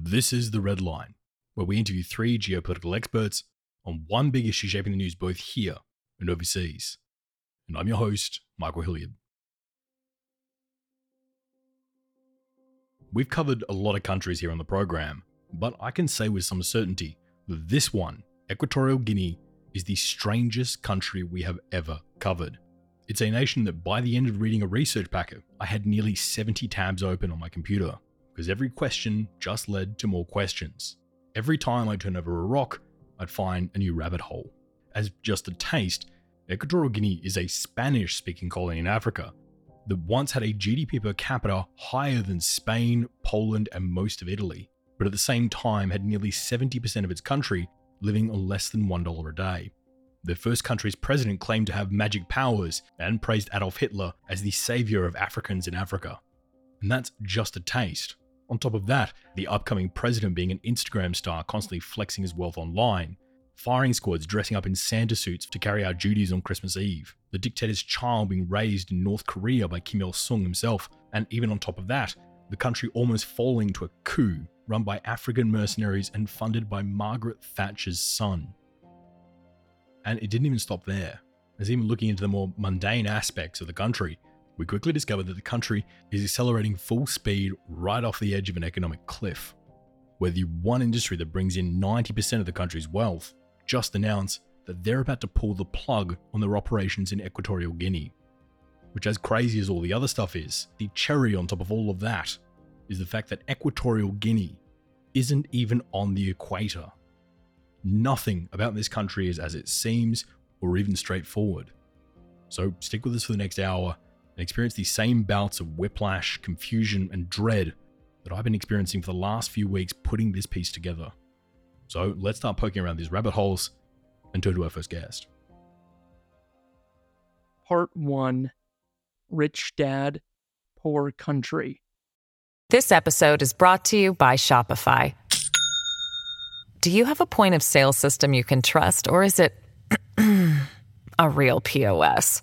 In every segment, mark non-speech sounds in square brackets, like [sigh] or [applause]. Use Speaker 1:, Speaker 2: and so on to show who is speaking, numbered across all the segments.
Speaker 1: This is The Red Line, where we interview three geopolitical experts on one big issue shaping the news both here and overseas. And I'm your host, Michael Hilliard. We've covered a lot of countries here on the program, but I can say with some certainty that this one, Equatorial Guinea, is the strangest country we have ever covered. It's a nation that by the end of reading a research packet, I had nearly 70 tabs open on my computer, because every question just led to more questions. Every time I turned over a rock, I'd find a new rabbit hole. As just a taste, Equatorial Guinea is a Spanish speaking colony in Africa that once had a GDP per capita higher than Spain, Poland, and most of Italy, but at the same time had nearly 70% of its country living on less than $1 a day. The first country's president claimed to have magic powers and praised Adolf Hitler as the savior of Africans in Africa. And that's just a taste. On top of that, the upcoming president being an Instagram star constantly flexing his wealth online, firing squads dressing up in Santa suits to carry out duties on Christmas Eve, the dictator's child being raised in North Korea by Kim Il sung himself, and even on top of that, the country almost falling to a coup run by African mercenaries and funded by Margaret Thatcher's son. And it didn't even stop there. As even looking into the more mundane aspects of the country, we quickly discovered that the country is accelerating full speed right off the edge of an economic cliff, where the one industry that brings in 90% of the country's wealth just announced that they're about to pull the plug on their operations in Equatorial Guinea. Which, as crazy as all the other stuff is, the cherry on top of all of that is the fact that Equatorial Guinea isn't even on the equator. Nothing about this country is as it seems or even straightforward. So stick with us for the next hour and experience the same bouts of whiplash, confusion, and dread that I've been experiencing for the last few weeks putting this piece together. So let's start poking around these rabbit holes and turn to our first guest.
Speaker 2: Part 1 Rich Dad, Poor Country.
Speaker 3: This episode is brought to you by Shopify. Do you have a point of sale system you can trust, or is it [clears throat] a real POS?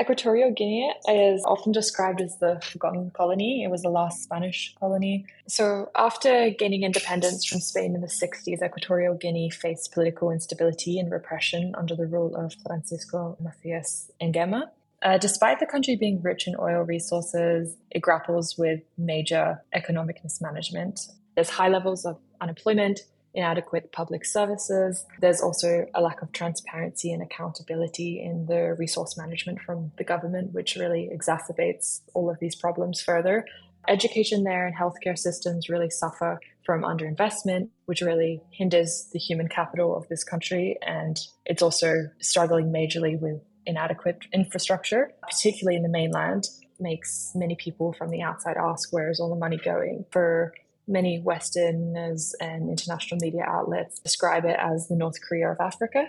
Speaker 4: Equatorial Guinea is often described as the forgotten colony. It was the last Spanish colony. So, after gaining independence from Spain in the 60s, Equatorial Guinea faced political instability and repression under the rule of Francisco Macias Nguema. Uh, despite the country being rich in oil resources, it grapples with major economic mismanagement. There's high levels of unemployment, inadequate public services. There's also a lack of transparency and accountability in the resource management from the government, which really exacerbates all of these problems further. Education there and healthcare systems really suffer from underinvestment, which really hinders the human capital of this country. And it's also struggling majorly with inadequate infrastructure, particularly in the mainland, makes many people from the outside ask where is all the money going for many Westerners and international media outlets describe it as the North Korea of Africa.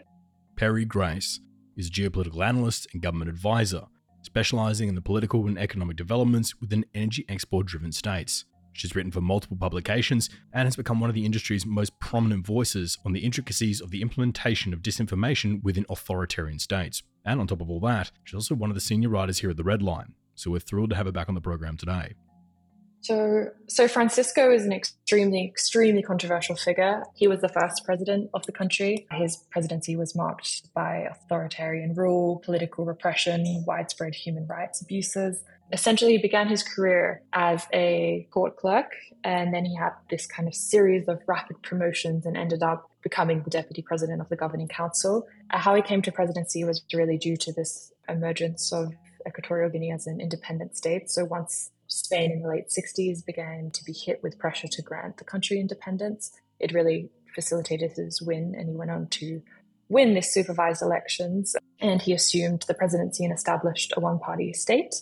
Speaker 1: Perri Grace is a geopolitical analyst and government advisor, specializing in the political and economic developments within energy export driven states. She's written for multiple publications and has become one of the industry's most prominent voices on the intricacies of the implementation of disinformation within authoritarian states. And on top of all that, she's also one of the senior writers here at the Red Line. So we're thrilled to have her back on the program today.
Speaker 4: So, so Francisco is an extremely, extremely controversial figure. He was the first president of the country. His presidency was marked by authoritarian rule, political repression, widespread human rights abuses essentially he began his career as a court clerk and then he had this kind of series of rapid promotions and ended up becoming the deputy president of the governing council uh, how he came to presidency was really due to this emergence of Equatorial Guinea as an independent state. So once Spain in the late 60s began to be hit with pressure to grant the country independence, it really facilitated his win, and he went on to win this supervised elections. And he assumed the presidency and established a one party state.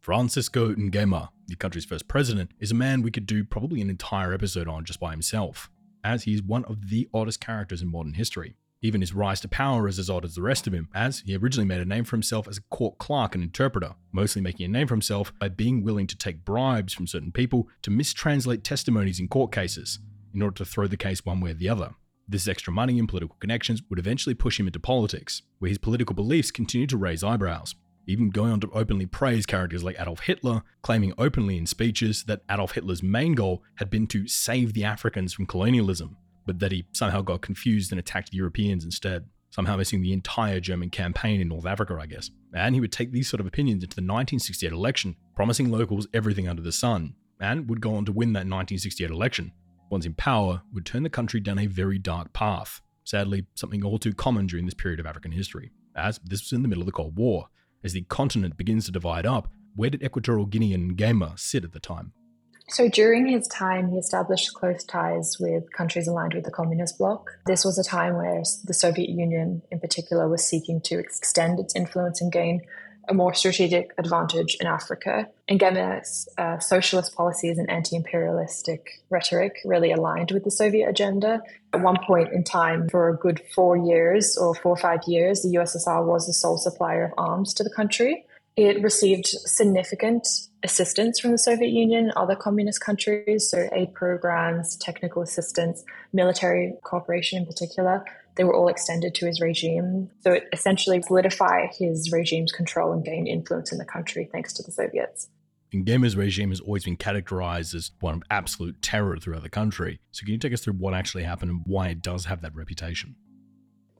Speaker 1: Francisco Nguema, the country's first president, is a man we could do probably an entire episode on just by himself, as he is one of the oddest characters in modern history. Even his rise to power is as odd as the rest of him, as he originally made a name for himself as a court clerk and interpreter, mostly making a name for himself by being willing to take bribes from certain people to mistranslate testimonies in court cases in order to throw the case one way or the other. This extra money and political connections would eventually push him into politics, where his political beliefs continued to raise eyebrows even going on to openly praise characters like Adolf Hitler, claiming openly in speeches that Adolf Hitler's main goal had been to save the Africans from colonialism, but that he somehow got confused and attacked Europeans instead, somehow missing the entire German campaign in North Africa, I guess. And he would take these sort of opinions into the 1968 election, promising locals everything under the sun, and would go on to win that 1968 election. Once in power, would turn the country down a very dark path. Sadly, something all too common during this period of African history, as this was in the middle of the Cold War, as the continent begins to divide up, where did Equatorial Guinea and Nguema sit at the time?
Speaker 4: So during his time, he established close ties with countries aligned with the communist bloc. This was a time where the Soviet Union, in particular, was seeking to extend its influence and gain a more strategic advantage in Africa. And Nguema's uh, socialist policies and anti imperialistic rhetoric really aligned with the Soviet agenda. At one point in time, for a good four years or four or five years, the USSR was the sole supplier of arms to the country. It received significant assistance from the Soviet Union, other communist countries, so aid programs, technical assistance, military cooperation in particular they were all extended to his regime. So it essentially solidified his regime's control and gained influence in the country thanks to the Soviets.
Speaker 1: Nguema's regime has always been categorized as one of absolute terror throughout the country. So can you take us through what actually happened and why it does have that reputation?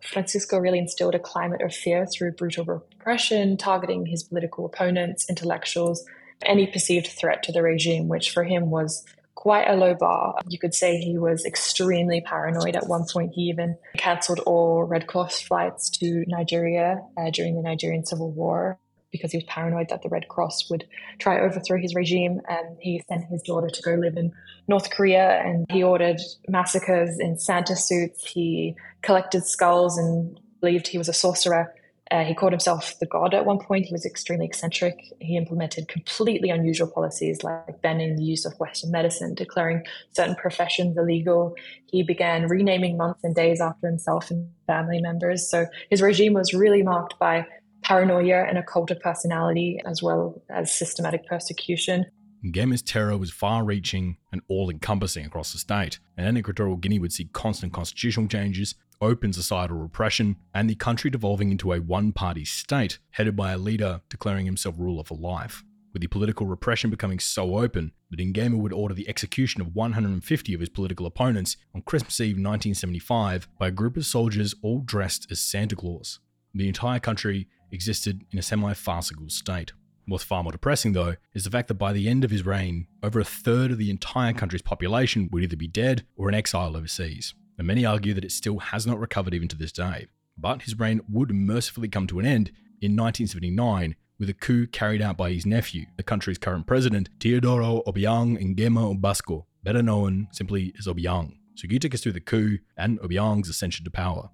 Speaker 4: Francisco really instilled a climate of fear through brutal repression, targeting his political opponents, intellectuals, any perceived threat to the regime, which for him was quite a low bar. You could say he was extremely paranoid. At one point, he even cancelled all Red Cross flights to Nigeria uh, during the Nigerian Civil War because he was paranoid that the Red Cross would try to overthrow his regime. And he sent his daughter to go live in North Korea and he ordered massacres in Santa suits. He collected skulls and believed he was a sorcerer. Uh, he called himself the god at one point. He was extremely eccentric. He implemented completely unusual policies like banning the use of Western medicine, declaring certain professions illegal. He began renaming months and days after himself and family members. So his regime was really marked by paranoia and a cult of personality, as well as systematic persecution.
Speaker 1: Nguema's terror was far reaching and all encompassing across the state, and Equatorial Guinea would see constant constitutional changes, open societal repression, and the country devolving into a one party state headed by a leader declaring himself ruler for life. With the political repression becoming so open that Nguema would order the execution of 150 of his political opponents on Christmas Eve 1975 by a group of soldiers all dressed as Santa Claus. The entire country existed in a semi farcical state. What's far more depressing, though, is the fact that by the end of his reign, over a third of the entire country's population would either be dead or in exile overseas and many argue that it still has not recovered even to this day. But his reign would mercifully come to an end in 1979 with a coup carried out by his nephew, the country's current president, Teodoro Obiang Nguema Mbasogo, better known simply as Obiang. So you take us through the coup and Obiang's ascension to power.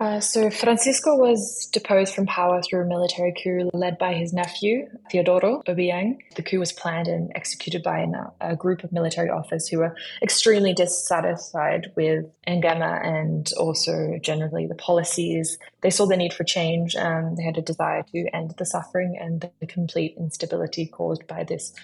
Speaker 4: Uh, so Francisco was deposed from power through a military coup led by his nephew, Teodoro Obiang. The coup was planned and executed by an, a group of military officers who were extremely dissatisfied with Nguema and also generally the policies. They saw the need for change and they had a desire to end the suffering and the complete instability caused by this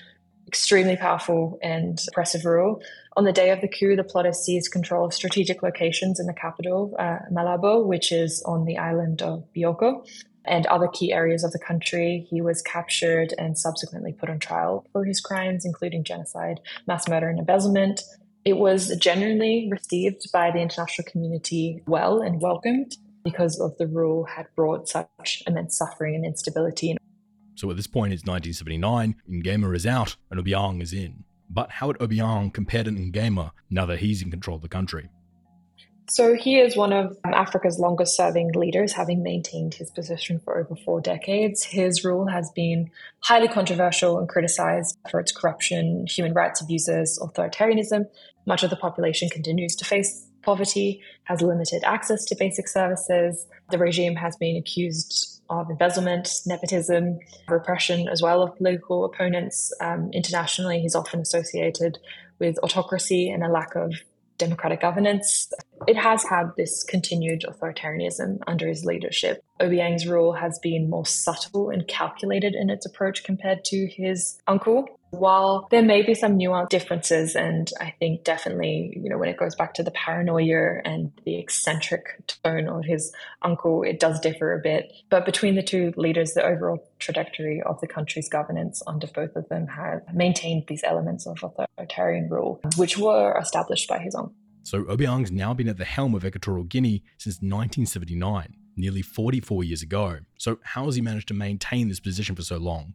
Speaker 4: extremely powerful and oppressive rule. On the day of the coup, the plotters seized control of strategic locations in the capital, uh, Malabo, which is on the island of Bioko, and other key areas of the country. He was captured and subsequently put on trial for his crimes, including genocide, mass murder, and embezzlement. It was generally received by the international community well and welcomed because of the rule had brought such immense suffering and instability
Speaker 1: so at this point, it's 1979, Nguema is out and Obiang is in. But how would Obiang compare to Nguema now that he's in control of the country?
Speaker 4: So he is one of um, Africa's longest serving leaders, having maintained his position for over four decades. His rule has been highly controversial and criticized for its corruption, human rights abuses, authoritarianism. Much of the population continues to face poverty, has limited access to basic services. The regime has been accused of embezzlement, nepotism, repression as well of political opponents. Um, internationally, he's often associated with autocracy and a lack of democratic governance. It has had this continued authoritarianism under his leadership. Obiang's rule has been more subtle and calculated in its approach compared to his uncle. While there may be some nuanced differences, and I think definitely, you know, when it goes back to the paranoia and the eccentric tone of his uncle, it does differ a bit. But between the two leaders, the overall trajectory of the country's governance under both of them have maintained these elements of authoritarian rule, which were established by his uncle.
Speaker 1: So Obiang's now been at the helm of Equatorial Guinea since 1979, nearly 44 years ago. So how has he managed to maintain this position for so long?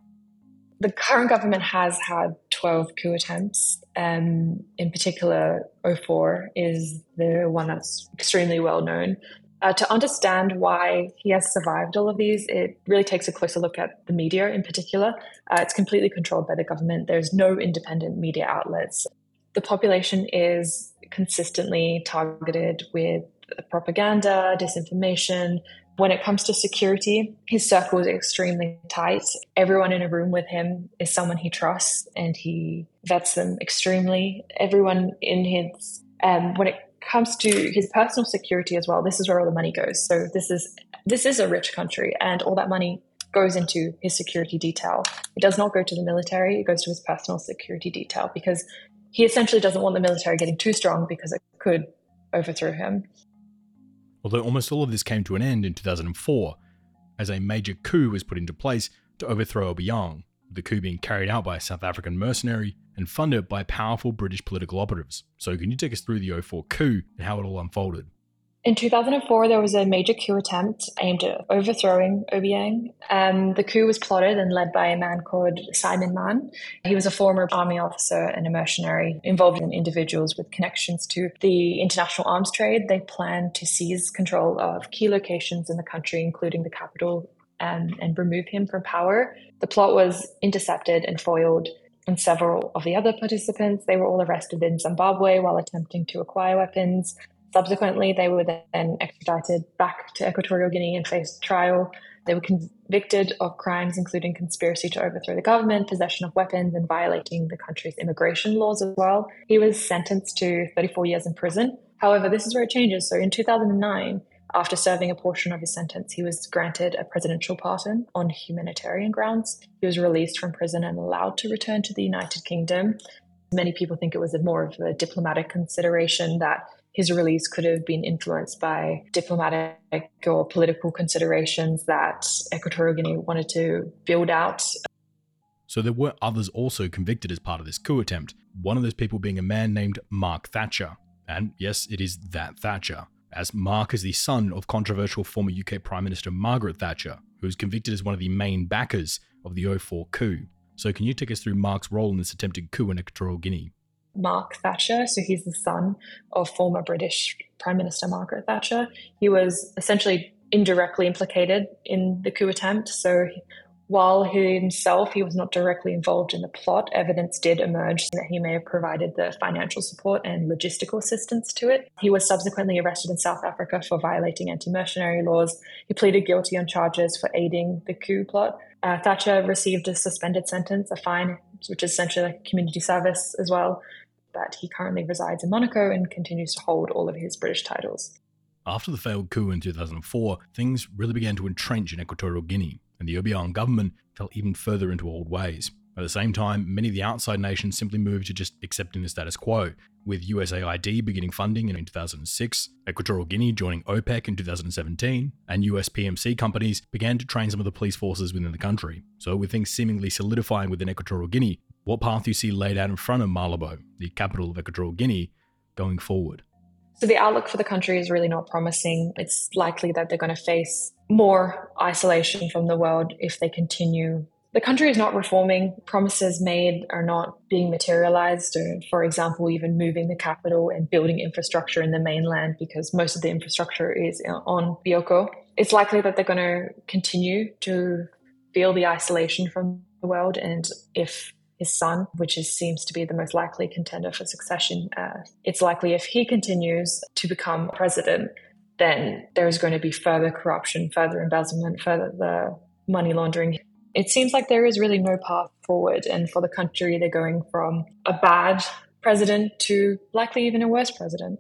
Speaker 4: the current government has had 12 coup attempts. Um, in particular, 04 is the one that's extremely well known. Uh, to understand why he has survived all of these, it really takes a closer look at the media in particular. Uh, it's completely controlled by the government. There's no independent media outlets. The population is consistently targeted with propaganda, disinformation, when it comes to security, his circle is extremely tight. Everyone in a room with him is someone he trusts and he vets them extremely. Everyone in his, um, when it comes to his personal security as well, this is where all the money goes. So this is this is a rich country, and all that money goes into his security detail. It does not go to the military; it goes to his personal security detail because he essentially doesn't want the military getting too strong because it could overthrow him
Speaker 1: although almost all of this came to an end in 2004, as a major coup was put into place to overthrow Obiang, the coup being carried out by a South African mercenary and funded by powerful British political operatives. So, can you take us through the 04 coup and how it all unfolded?
Speaker 4: In 2004, there was a major coup attempt aimed at overthrowing Obiang. Um, the coup was plotted and led by a man called Simon Mann. He was a former army officer and a mercenary involved in individuals with connections to the international arms trade. They planned to seize control of key locations in the country, including the capital, and, and remove him from power. The plot was intercepted and foiled and several of the other participants. They were all arrested in Zimbabwe while attempting to acquire weapons. Subsequently, they were then extradited back to Equatorial Guinea and faced trial. They were convicted of crimes including conspiracy to overthrow the government, possession of weapons, and violating the country's immigration laws as well. He was sentenced to 34 years in prison. However, this is where it changes. So in 2009, after serving a portion of his sentence, he was granted a presidential pardon on humanitarian grounds. He was released from prison and allowed to return to the United Kingdom. Many people think it was more of a diplomatic consideration that his release could have been influenced by diplomatic or political considerations that Equatorial Guinea wanted to build out.
Speaker 1: So there were others also convicted as part of this coup attempt, one of those people being a man named Mark Thatcher. And yes, it is that Thatcher, as Mark is the son of controversial former UK Prime Minister Margaret Thatcher, who was convicted as one of the main backers of the 04 coup. So can you take us through Mark's role in this attempted coup in Equatorial Guinea?
Speaker 4: Mark Thatcher. So he's the son of former British Prime Minister Margaret Thatcher. He was essentially indirectly implicated in the coup attempt. So while he himself he was not directly involved in the plot, evidence did emerge that he may have provided the financial support and logistical assistance to it. He was subsequently arrested in South Africa for violating anti-mercenary laws. He pleaded guilty on charges for aiding the coup plot. Uh, Thatcher received a suspended sentence, a fine, which is essentially like a community service as well but he currently resides in Monaco and continues to hold all of his British titles.
Speaker 1: After the failed coup in 2004, things really began to entrench in Equatorial Guinea, and the Obiang government fell even further into old ways. At the same time, many of the outside nations simply moved to just accepting the status quo, with USAID beginning funding in 2006, Equatorial Guinea joining OPEC in 2017, and US PMC companies began to train some of the police forces within the country. So, with things seemingly solidifying within Equatorial Guinea, what path do you see laid out in front of Malabo, the capital of Equatorial Guinea, going forward?
Speaker 4: So the outlook for the country is really not promising. It's likely that they're going to face more isolation from the world if they continue the country is not reforming. Promises made are not being materialized. Or, for example, even moving the capital and building infrastructure in the mainland because most of the infrastructure is on Bioko. It's likely that they're going to continue to feel the isolation from the world. And if his son, which is, seems to be the most likely contender for succession, uh, it's likely if he continues to become president, then there's going to be further corruption, further embezzlement, further the money laundering it seems like there is really no path forward. And for the country, they're going from a bad president to likely even a worse president.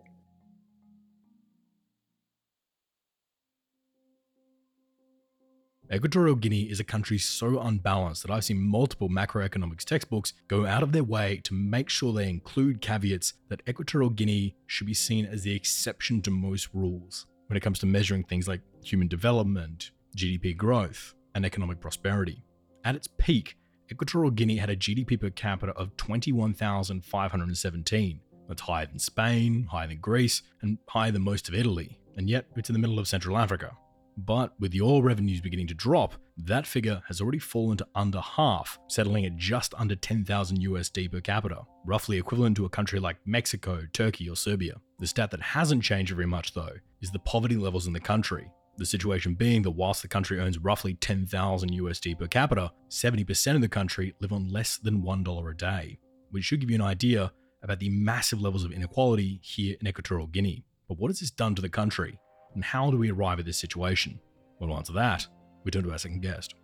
Speaker 1: Equatorial Guinea is a country so unbalanced that I've seen multiple macroeconomics textbooks go out of their way to make sure they include caveats that Equatorial Guinea should be seen as the exception to most rules when it comes to measuring things like human development, GDP growth, and economic prosperity. At its peak, Equatorial Guinea had a GDP per capita of 21,517. That's higher than Spain, higher than Greece, and higher than most of Italy, and yet it's in the middle of Central Africa. But with the oil revenues beginning to drop, that figure has already fallen to under half, settling at just under 10,000 USD per capita, roughly equivalent to a country like Mexico, Turkey, or Serbia. The stat that hasn't changed very much, though, is the poverty levels in the country, the situation being that whilst the country earns roughly 10,000 USD per capita, 70% of the country live on less than $1 a day, which should give you an idea about the massive levels of inequality here in Equatorial Guinea. But what has this done to the country? And how do we arrive at this situation? Well, to answer that, we turn to our second guest.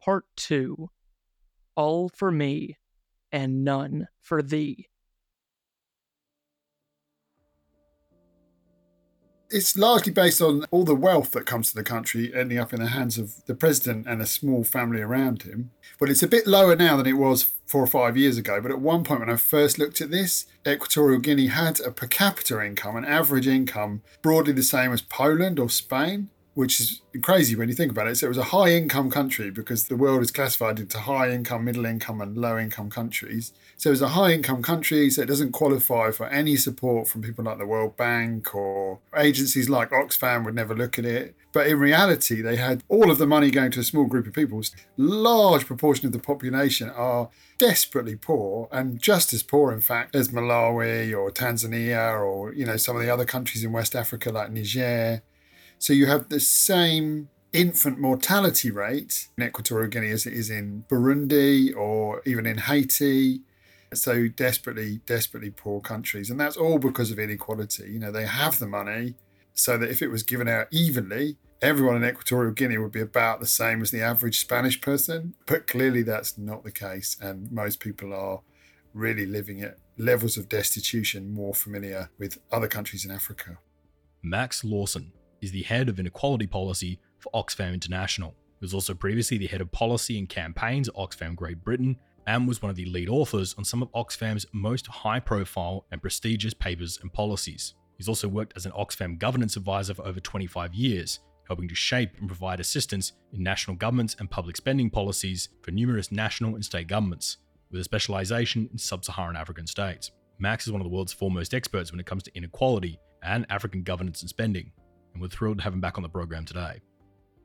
Speaker 2: Part 2 All for me and none for thee.
Speaker 5: It's largely based on all the wealth that comes to the country ending up in the hands of the president and a small family around him. Well, it's a bit lower now than it was four or five years ago, but at one point when I first looked at this, Equatorial Guinea had a per capita income, an average income, broadly the same as Poland or Spain which is crazy when you think about it. So it was a high income country because the world is classified into high income, middle income, and low income countries. So it was a high income country, so it doesn't qualify for any support from people like the World Bank or agencies like Oxfam would never look at it. But in reality, they had all of the money going to a small group of people. Large proportion of the population are desperately poor and just as poor, in fact, as Malawi or Tanzania or, you know, some of the other countries in West Africa like Niger. So you have the same infant mortality rate in Equatorial Guinea as it is in Burundi or even in Haiti. So desperately, desperately poor countries. And that's all because of inequality. You know, they have the money so that if it was given out evenly, everyone in Equatorial Guinea would be about the same as the average Spanish person. But clearly that's not the case. And most people are really living at levels of destitution more familiar with other countries in Africa.
Speaker 1: Max Lawson is the head of inequality policy for Oxfam International. He was also previously the head of policy and campaigns at Oxfam Great Britain and was one of the lead authors on some of Oxfam's most high profile and prestigious papers and policies. He's also worked as an Oxfam governance advisor for over 25 years, helping to shape and provide assistance in national governments and public spending policies for numerous national and state governments, with a specialization in sub Saharan African states. Max is one of the world's foremost experts when it comes to inequality and African governance and spending, and we're thrilled to have him back on the program today.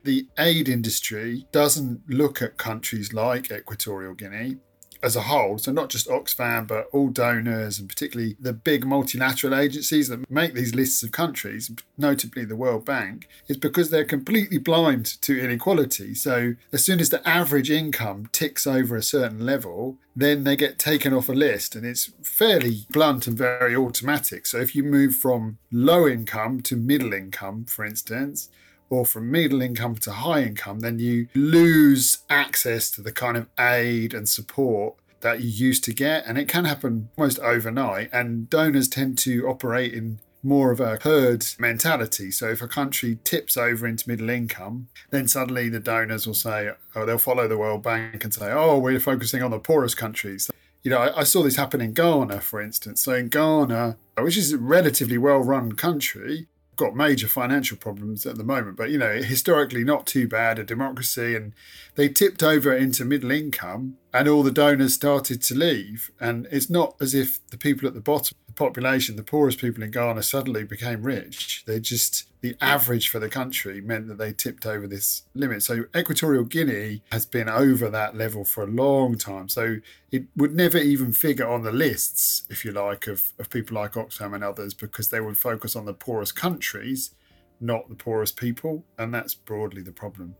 Speaker 5: The aid industry doesn't look at countries like Equatorial Guinea as a whole, so not just Oxfam, but all donors and particularly the big multilateral agencies that make these lists of countries, notably the World Bank, is because they're completely blind to inequality. So as soon as the average income ticks over a certain level, then they get taken off a list and it's fairly blunt and very automatic. So if you move from low income to middle income, for instance, or from middle income to high income, then you lose access to the kind of aid and support that you used to get. And it can happen almost overnight. And donors tend to operate in more of a herd mentality. So if a country tips over into middle income, then suddenly the donors will say, oh, they'll follow the World Bank and say, oh, we're focusing on the poorest countries. You know, I, I saw this happen in Ghana, for instance. So in Ghana, which is a relatively well run country, got major financial problems at the moment, but you know, historically not too bad, a democracy, and they tipped over into middle income, and all the donors started to leave. And it's not as if the people at the bottom, of the population, the poorest people in Ghana suddenly became rich. They just, the average for the country meant that they tipped over this limit. So Equatorial Guinea has been over that level for a long time. So it would never even figure on the lists, if you like, of, of people like Oxfam and others, because they would focus on the poorest countries, not the poorest people. And that's broadly the problem.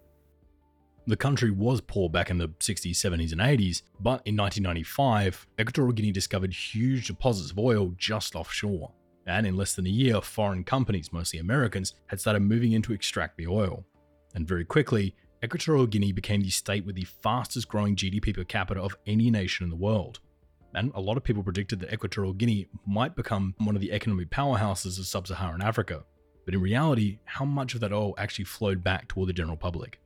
Speaker 1: The country was poor back in the 60s, 70s, and 80s, but in 1995, Equatorial Guinea discovered huge deposits of oil just offshore. And in less than a year, foreign companies, mostly Americans, had started moving in to extract the oil. And very quickly, Equatorial Guinea became the state with the fastest growing GDP per capita of any nation in the world. And a lot of people predicted that Equatorial Guinea might become one of the economic powerhouses of sub Saharan Africa. But in reality, how much of that oil actually flowed back toward the general public?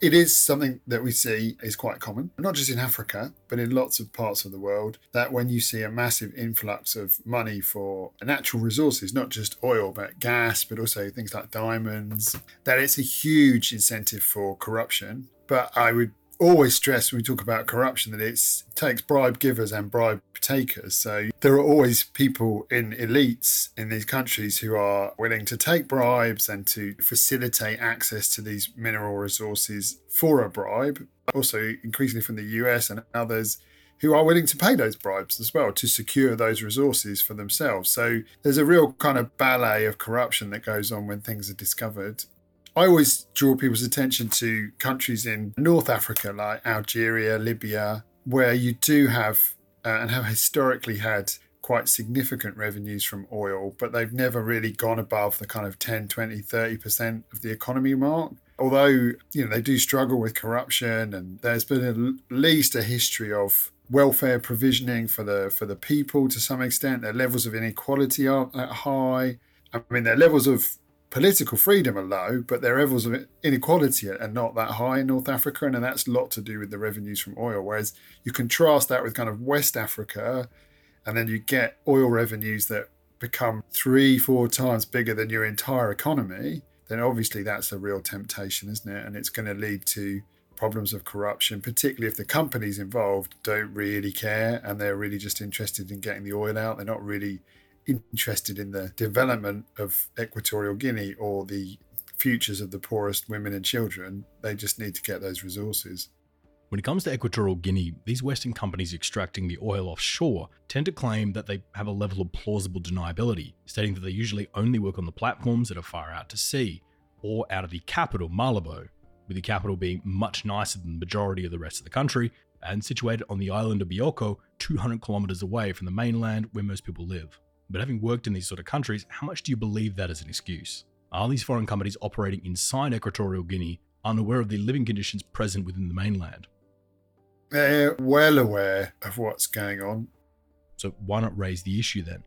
Speaker 5: It is something that we see is quite common, not just in Africa, but in lots of parts of the world, that when you see a massive influx of money for natural resources, not just oil, but gas, but also things like diamonds, that it's a huge incentive for corruption. But I would always stress when we talk about corruption that it takes bribe givers and bribe takers. So there are always people in elites in these countries who are willing to take bribes and to facilitate access to these mineral resources for a bribe. Also, increasingly from the US and others who are willing to pay those bribes as well to secure those resources for themselves. So there's a real kind of ballet of corruption that goes on when things are discovered. I always draw people's attention to countries in North Africa like Algeria, Libya, where you do have uh, and have historically had quite significant revenues from oil, but they've never really gone above the kind of 10, 20, 30% of the economy mark. Although, you know, they do struggle with corruption and there's been at least a history of welfare provisioning for the for the people to some extent. Their levels of inequality aren't that high. I mean, their levels of political freedom are low, but their levels of inequality are not that high in North Africa, and that's a lot to do with the revenues from oil. Whereas you contrast that with kind of West Africa, and then you get oil revenues that become three, four times bigger than your entire economy, then obviously that's a real temptation, isn't it? And it's going to lead to problems of corruption, particularly if the companies involved don't really care and they're really just interested in getting the oil out. They're not really interested in the development of Equatorial Guinea or the futures of the poorest women and children. They just need to get those resources.
Speaker 1: When it comes to Equatorial Guinea, these Western companies extracting the oil offshore tend to claim that they have a level of plausible deniability, stating that they usually only work on the platforms that are far out to sea, or out of the capital, Malabo, with the capital being much nicer than the majority of the rest of the country, and situated on the island of Bioko, 200 kilometers away from the mainland where most people live. But having worked in these sort of countries, how much do you believe that is an excuse? Are these foreign companies operating inside Equatorial Guinea unaware of the living conditions present within the mainland?
Speaker 5: They're well aware of what's going on.
Speaker 1: So why not raise the issue then?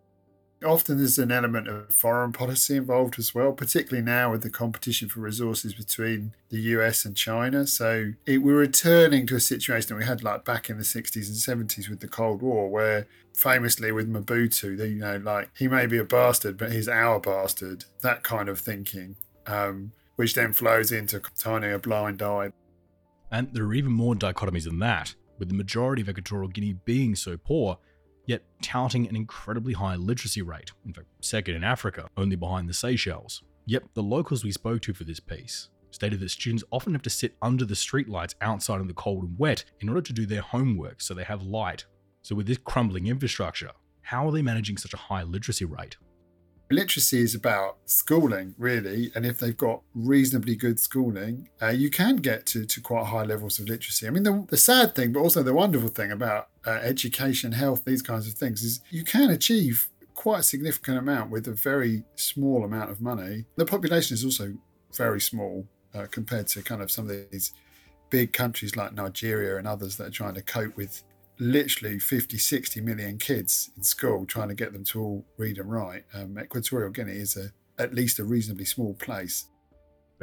Speaker 5: Often there's an element of foreign policy involved as well, particularly now with the competition for resources between the US and China. So it, we're returning to a situation that we had like back in the 60s and 70s with the Cold War, where famously with Mobutu, you know, like he may be a bastard, but he's our bastard. That kind of thinking, um, which then flows into turning a blind eye.
Speaker 1: And there are even more dichotomies than that, with the majority of Equatorial Guinea being so poor yet touting an incredibly high literacy rate, in fact, second in Africa, only behind the Seychelles. Yet the locals we spoke to for this piece stated that students often have to sit under the streetlights outside in the cold and wet in order to do their homework so they have light. So, with this crumbling infrastructure, how are they managing such a high literacy rate?
Speaker 5: Literacy is about schooling, really. And if they've got reasonably good schooling, uh, you can get to, to quite high levels of literacy. I mean, the, the sad thing, but also the wonderful thing about uh, education, health, these kinds of things is you can achieve quite a significant amount with a very small amount of money. The population is also very small uh, compared to kind of some of these big countries like Nigeria and others that are trying to cope with literally 50, 60 million kids in school trying to get them to all read and write. Um, Equatorial Guinea is a, at least a reasonably small place.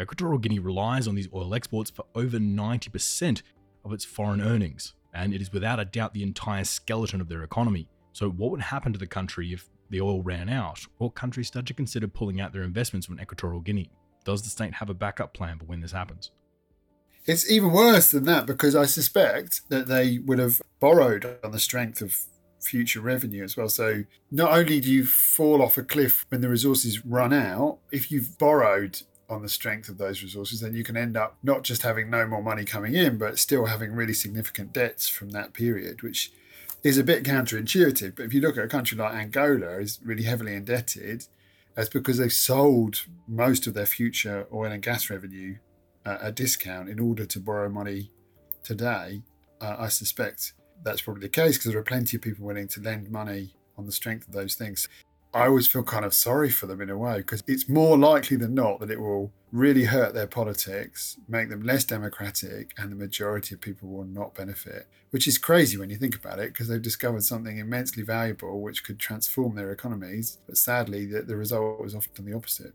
Speaker 1: Equatorial Guinea relies on these oil exports for over 90% of its foreign earnings, and it is without a doubt the entire skeleton of their economy. So, what would happen to the country if the oil ran out, or countries start to consider pulling out their investments from Equatorial Guinea? Does the state have a backup plan for when this happens?
Speaker 5: It's even worse than that because I suspect that they would have borrowed on the strength of future revenue as well. So not only do you fall off a cliff when the resources run out, if you've borrowed on the strength of those resources, then you can end up not just having no more money coming in, but still having really significant debts from that period, which is a bit counterintuitive. But if you look at a country like Angola, is really heavily indebted, that's because they've sold most of their future oil and gas revenue a discount in order to borrow money today. Uh, I suspect that's probably the case because there are plenty of people willing to lend money on the strength of those things. I always feel kind of sorry for them in a way because it's more likely than not that it will really hurt their politics, make them less democratic, and the majority of people will not benefit. Which is crazy when you think about it because they've discovered something immensely valuable which could transform their economies. But sadly, the, the result was often the opposite.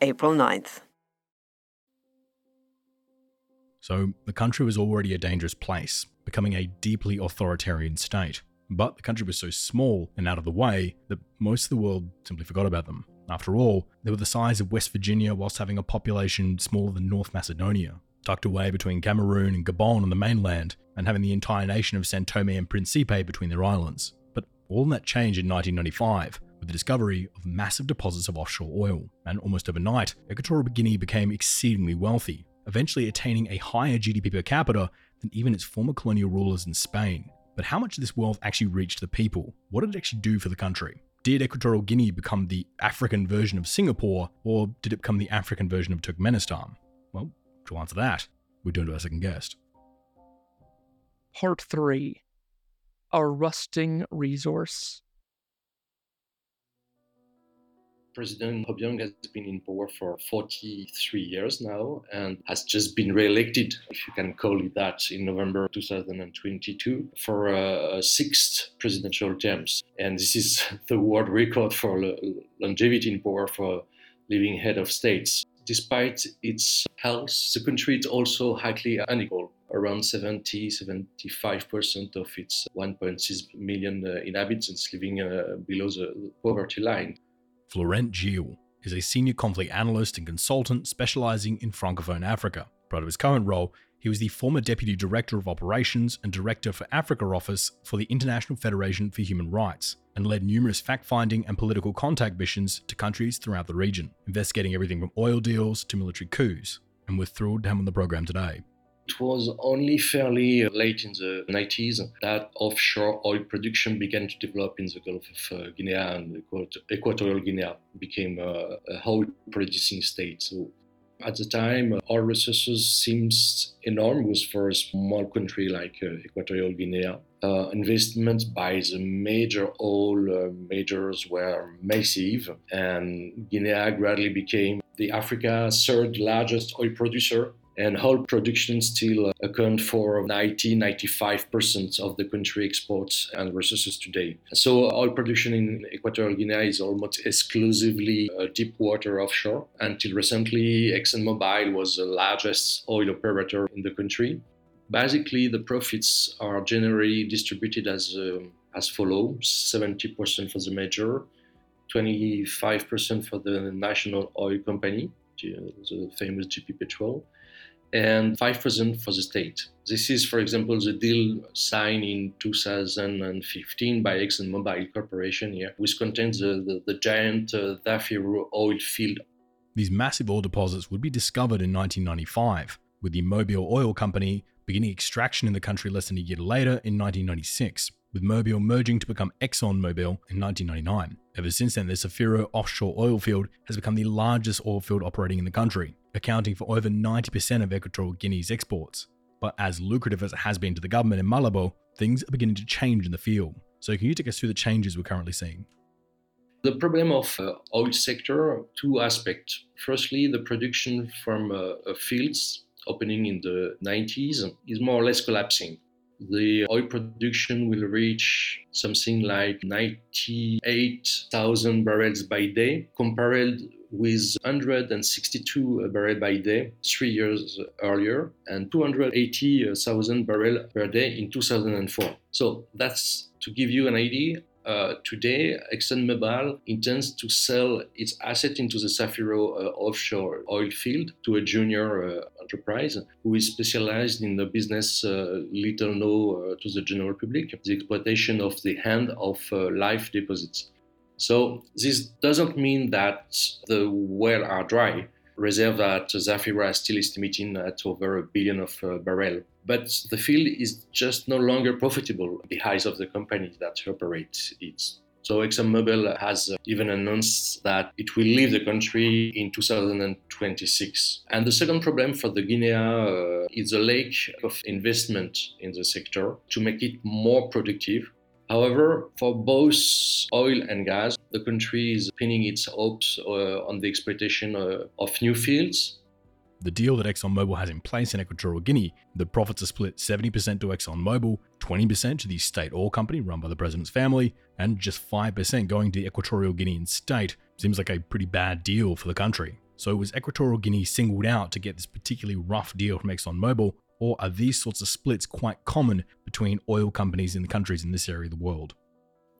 Speaker 6: April 9th.
Speaker 1: So the country was already a dangerous place, becoming a deeply authoritarian state. But the country was so small and out of the way that most of the world simply forgot about them. After all, they were the size of West Virginia whilst having a population smaller than North Macedonia, tucked away between Cameroon and Gabon on the mainland, and having the entire nation of Sao Tome and Principe between their islands. But all that changed in 1995 with the discovery of massive deposits of offshore oil, and almost overnight, Equatorial Guinea became exceedingly wealthy, eventually attaining a higher GDP per capita than even its former colonial rulers in Spain. But how much of this wealth actually reached the people? What did it actually do for the country? Did Equatorial Guinea become the African version of Singapore, or did it become the African version of Turkmenistan? Well, to answer that, we're doing to our second guest.
Speaker 2: Part 3 A Rusting Resource.
Speaker 7: President Obiang has been in power for 43 years now and has just been re-elected, if you can call it that, in November 2022 for a sixth presidential terms. And this is [laughs] the world record for longevity in power for living head of states. Despite its health, the country is also highly unequal. Around 70 75% of its 1.6 million uh, inhabitants living uh, below the poverty line.
Speaker 1: Florent Geel is a senior conflict analyst and consultant specializing in Francophone Africa. Prior to his current role, he was the former Deputy Director of Operations and Director for Africa Office for the International Federation for Human Rights, and led numerous fact finding and political contact missions to countries throughout the region, investigating everything from oil deals to military coups. And we're thrilled to have him on the program today.
Speaker 7: It was only fairly late in the 90s that offshore oil production began to develop in the Gulf of uh, Guinea and Equatorial Guinea became a, a oil producing state. So at the time, oil resources seems enormous for a small country like uh, Equatorial Guinea. Uh, investments by the major oil uh, majors were massive, and Guinea gradually became the Africa's third largest oil producer and oil production still account for 90 95% of the country exports and resources today. So oil production in Equatorial Guinea is almost exclusively uh, deep water offshore. Until recently, ExxonMobil was the largest oil operator in the country. Basically, the profits are generally distributed as uh, as follows: 70% for the major, 25% for the national oil company, the famous GEPetrol, and 5% for the state. This is, for example, the deal signed in 2015 by ExxonMobil Corporation here, which contains the, the, the giant uh, oil field.
Speaker 1: These massive oil deposits would be discovered in 1995, with the Mobil Oil Company beginning extraction in the country less than a year later in 1996, with Mobil merging to become ExxonMobil in 1999. Ever since then, the Zafiro offshore oil field has become the largest oil field operating in the country, accounting for over 90% of Equatorial Guinea's exports. But as lucrative as it has been to the government in Malabo, things are beginning to change in the field. So, can you take us through the changes we're currently seeing?
Speaker 7: The problem of uh, oil sector, two aspects. Firstly, the production from uh, uh fields opening in the 90s is more or less collapsing. The oil production will reach something like 98,000 barrels by day, compared with 162 barrels by day three years earlier and 280,000 barrels per day in 2004. So that's to give you an idea uh, today, ExxonMobil intends to sell its asset into the Zafiro uh, offshore oil field to a junior uh, enterprise who is specialized in the business uh, little known uh, to the general public, the exploitation of the hand of life deposits. So this doesn't mean that the well are dry. Reserve at Zafiro are still estimating at over a billion of barrel but the field is just no longer profitable in the eyes of the companies that operate it. So ExxonMobil has uh, even announced that it will leave the country in 2026. And the second problem for the Guinea uh, is the lack of investment in the sector to make it more productive. However, for both oil and gas, the country is pinning its hopes uh, on the exploitation uh, of new fields
Speaker 1: the deal that ExxonMobil has in place in Equatorial Guinea, the profits are split 70% to ExxonMobil, 20% to the state oil company run by the president's family, and just 5% going to the Equatorial Guinean state. Seems like a pretty bad deal for the country. So was Equatorial Guinea singled out to get this particularly rough deal from ExxonMobil, or are these sorts of splits quite common between oil companies in the countries in this area of the world?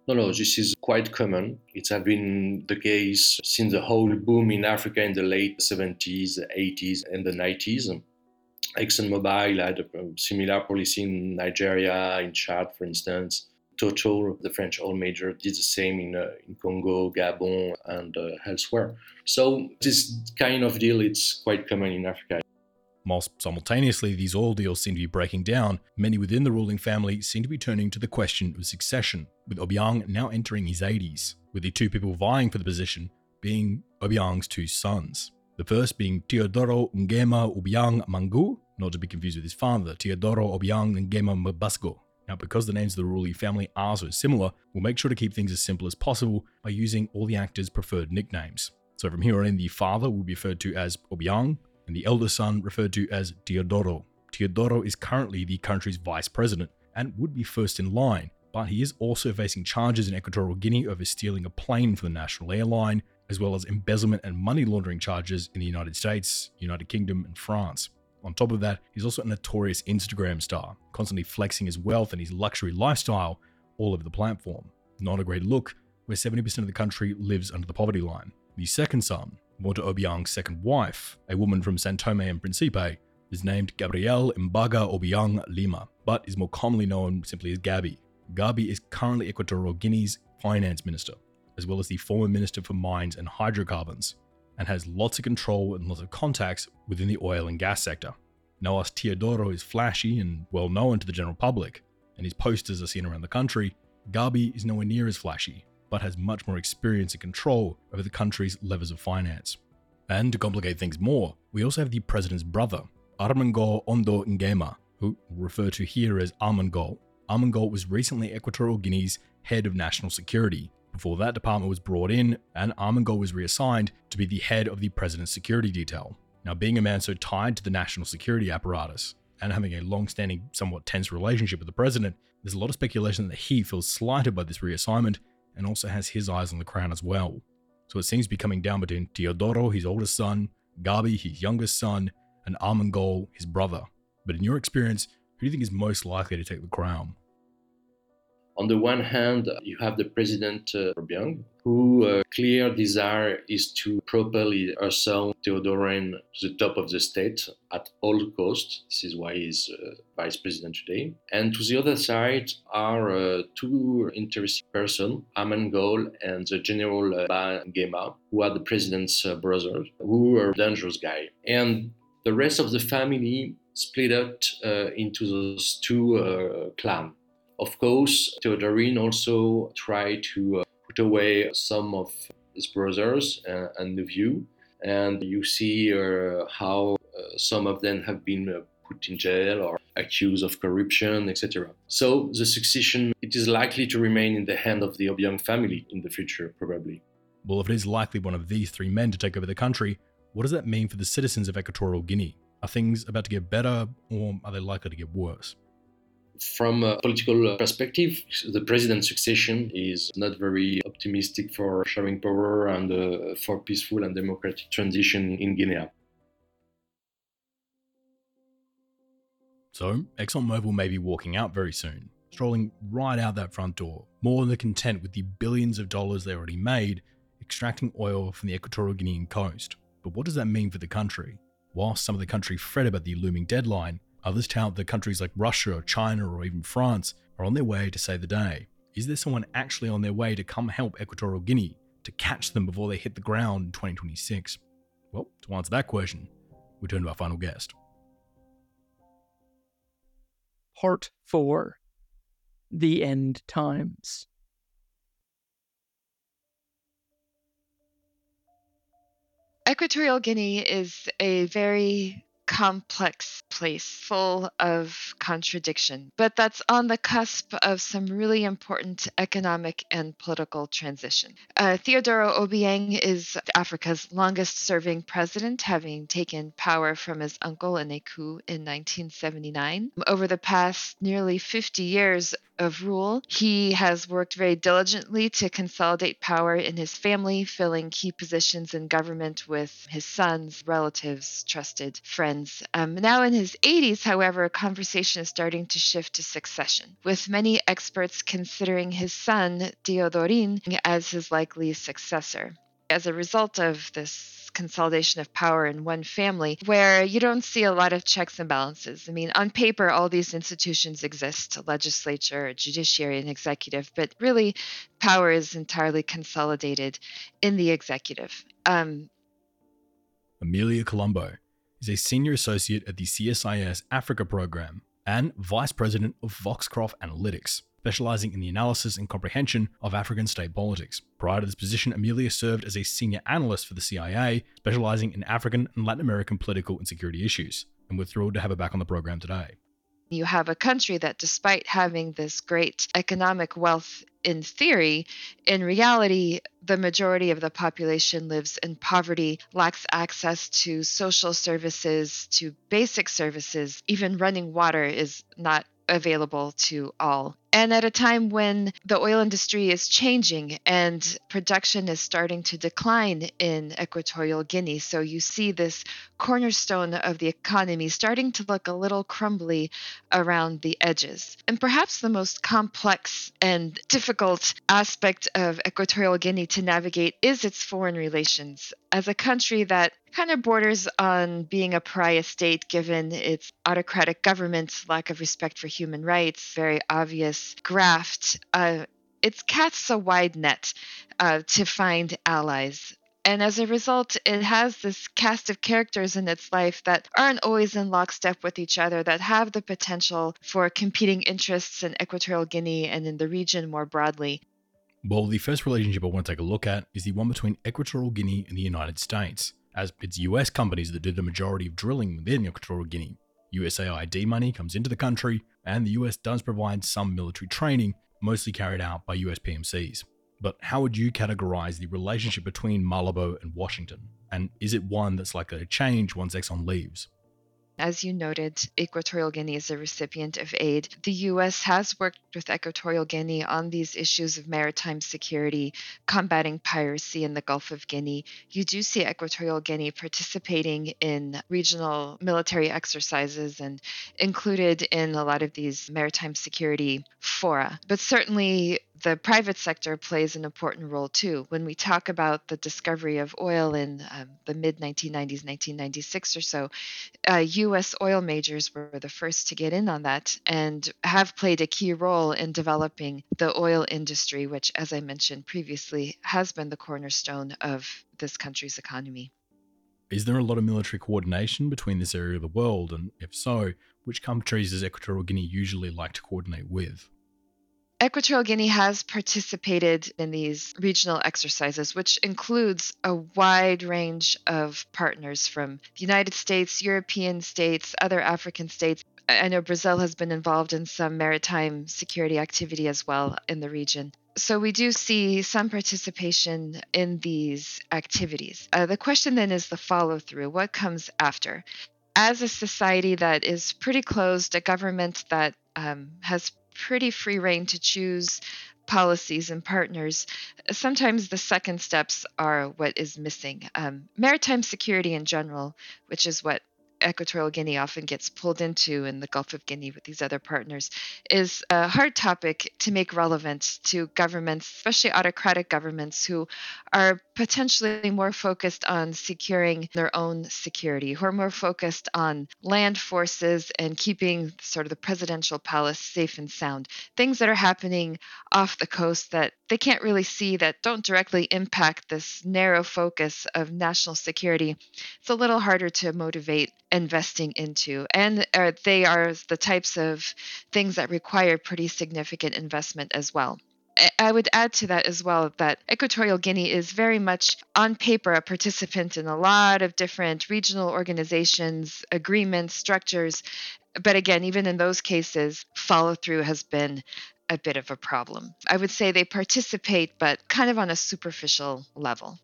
Speaker 7: No, no, this is quite common. It has been the case since the whole boom in Africa in the late 70s, 80s, and the 90s. ExxonMobil had a similar policy in Nigeria, in Chad, for instance. Total, the French oil major, did the same in, uh, in Congo, Gabon, and uh, elsewhere. So this kind of deal it's quite common in Africa.
Speaker 1: Whilst simultaneously these oil deals seem to be breaking down, many within the ruling family seem to be turning to the question of succession, with Obiang now entering his 80s, with the two people vying for the position being Obiang's two sons. The first being Teodoro Nguema Obiang Mangue, not to be confused with his father, Teodoro Obiang Nguema Mbasogo. Now, because the names of the ruling family are so similar, we'll make sure to keep things as simple as possible by using all the actors' preferred nicknames. So from here on in, the father will be referred to as Obiang, and the elder son referred to as Teodoro. Teodoro is currently the country's vice president and would be first in line, but he is also facing charges in Equatorial Guinea over stealing a plane for the national airline, as well as embezzlement and money laundering charges in the United States, United Kingdom, and France. On top of that, he's also a notorious Instagram star, constantly flexing his wealth and his luxury lifestyle all over the platform. Not a great look, where 70% of the country lives under the poverty line. The second son, Moto Obiang's second wife, a woman from San Tome and Principe, is named Gabriel Mbaga Obiang Lima, but is more commonly known simply as Gabi. Gabi is currently Equatorial Guinea's finance minister, as well as the former minister for mines and hydrocarbons, and has lots of control and lots of contacts within the oil and gas sector. Now, whilst Teodoro is flashy and well known to the general public, and his posters are seen around the country, Gabi is nowhere near as flashy but has much more experience and control over the country's levers of finance. And to complicate things more, we also have the president's brother, Armengol Ondo Nguema, who we'll refer to here as Armengol. Armengol was recently Equatorial Guinea's head of national security. Before that department was brought in, and Armengol was reassigned to be the head of the president's security detail. Now, being a man so tied to the national security apparatus, and having a long standing, somewhat tense relationship with the president, there's a lot of speculation that he feels slighted by this reassignment and also has his eyes on the crown as well. So it seems to be coming down between Teodoro, his oldest son, Gabi, his youngest son, and Armengol, his brother. But in your experience, who do you think is most likely to take the crown?
Speaker 7: On the one hand, you have the president uh, Obiang, whose uh, clear desire is to propel her son Theodorin to the top of the state at all costs. This is why he's uh, vice president today. And to the other side are uh, two interesting persons, Armengol and the General uh, Mba Nguema, who are the president's uh, brothers, who are dangerous guy. And the rest of the family split up uh, into those two uh, clans. Of course, Theodorin also tried to uh, put away some of his brothers uh, and the view, and you see uh, how some of them have been put in jail or accused of corruption, etc. So the succession it is likely to remain in the hand of the Obiang family in the future, probably.
Speaker 1: Well, if it is likely one of these three men to take over the country, what does that mean for the citizens of Equatorial Guinea? Are things about to get better, or are they likely to get worse?
Speaker 7: From a political perspective, the president's succession is not very optimistic for sharing power and uh, for peaceful and democratic transition in Guinea.
Speaker 1: So, ExxonMobil may be walking out very soon, strolling right out that front door, more than content with the billions of dollars they already made extracting oil from the Equatorial Guinean coast. But what does that mean for the country? While some of the country fret about the looming deadline, others tout that countries like Russia or China or even France are on their way to save the day. Is there someone actually on their way to come help Equatorial Guinea, to catch them before they hit the ground in 2026? Well, to answer that question, we turn to our final guest.
Speaker 2: Part 4 The End Times.
Speaker 8: Equatorial Guinea is a very complex place full of contradiction, but that's on the cusp of some really important economic and political transition. Uh, Theodoro Obiang is Africa's longest serving president, having taken power from his uncle in a coup in 1979. Over the past nearly 50 years, of rule. He has worked very diligently to consolidate power in his family, filling key positions in government with his sons, relatives, trusted friends. Um, now in his 80s, however, a conversation is starting to shift to succession, with many experts considering his son, Theodorin, as his likely successor. As a result of this consolidation of power in one family where you don't see a lot of checks and balances. I mean, on paper, all these institutions exist legislature, judiciary, and executive, but really, power is entirely consolidated in the executive. Um,
Speaker 1: Emilia Columbo is a senior associate at the CSIS Africa program and vice president of Voxcroft Analytics specializing in the analysis and comprehension of African state politics. Prior to this position, Emilia served as a senior analyst for the CIA, specializing in African and Latin American political and security issues. And we're thrilled to have her back on the program today.
Speaker 8: You have a country that, despite having this great economic wealth in theory, in reality, the majority of the population lives in poverty, lacks access to social services, to basic services. Even running water is not available to all. And at a time when the oil industry is changing and production is starting to decline in Equatorial Guinea. So you see this cornerstone of the economy starting to look a little crumbly around the edges. And perhaps the most complex and difficult aspect of Equatorial Guinea to navigate is its foreign relations. As a country that kind of borders on being a pariah state given its autocratic government's lack of respect for human rights, very obvious graft. Uh, it's casts a wide net uh, to find allies. And as a result, it has this cast of characters in its life that aren't always in lockstep with each other, that have the potential for competing interests in Equatorial Guinea and in the region more broadly.
Speaker 1: Well, the first relationship I want to take a look at is the one between Equatorial Guinea and the United States as it's US companies that do the majority of drilling within Equatorial Guinea. USAID money comes into the country, and the US does provide some military training, mostly carried out by US PMCs. But how would you categorize the relationship between Malabo and Washington? And is it one that's likely to change once Exxon leaves?
Speaker 8: As you noted, Equatorial Guinea is a recipient of aid. The U.S. has worked with Equatorial Guinea on these issues of maritime security, combating piracy in the Gulf of Guinea. You do see Equatorial Guinea participating in regional military exercises and included in a lot of these maritime security fora. But certainly, the private sector plays an important role too. When we talk about the discovery of oil in um, the mid 1990s, 1996 or so, uh, U.S. oil majors were the first to get in on that and have played a key role in developing the oil industry, which, as I mentioned previously, has been the cornerstone of this country's economy.
Speaker 1: Is there a lot of military coordination between this area of the world? And if so, which countries does Equatorial Guinea usually like to coordinate with?
Speaker 8: Equatorial Guinea has participated in these regional exercises, which includes a wide range of partners from the United States, European states, other African states. I know Brazil has been involved in some maritime security activity as well in the region. So we do see some participation in these activities. Uh, the question then is the follow through. What comes after? As a society that is pretty closed, a government that um, has pretty free reign to choose policies and partners, sometimes the second steps are what is missing. Um, maritime security in general, which is what Equatorial Guinea often gets pulled into in the Gulf of Guinea with these other partners is a hard topic to make relevant to governments, especially autocratic governments who are potentially more focused on securing their own security, who are more focused on land forces and keeping sort of the presidential palace safe and sound. Things that are happening off the coast that they can't really see that don't directly impact this narrow focus of national security. It's a little harder to motivate investing into. And uh, they are the types of things that require pretty significant investment as well. I would add to that as well that Equatorial Guinea is very much on paper a participant in a lot of different regional organizations, agreements, structures. But again, even in those cases, follow through has been a bit of a problem. I would say they participate, but kind of on a superficial level.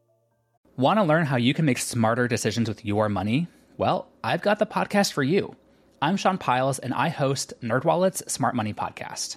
Speaker 9: Want to learn how you can make smarter decisions with your money? Well, I've got the podcast for you. I'm Sean Pyles, and I host NerdWallet's Smart Money Podcast.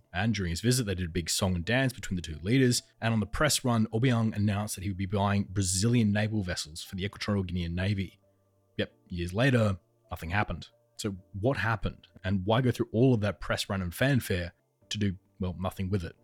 Speaker 1: And during his visit, they did a big song and dance between the two leaders. And on the press run, Obiang announced that he would be buying Brazilian naval vessels for the Equatorial Guinean Navy. Yep, years later, nothing happened. So, what happened? And why go through all of that press run and fanfare to do, well, nothing with it?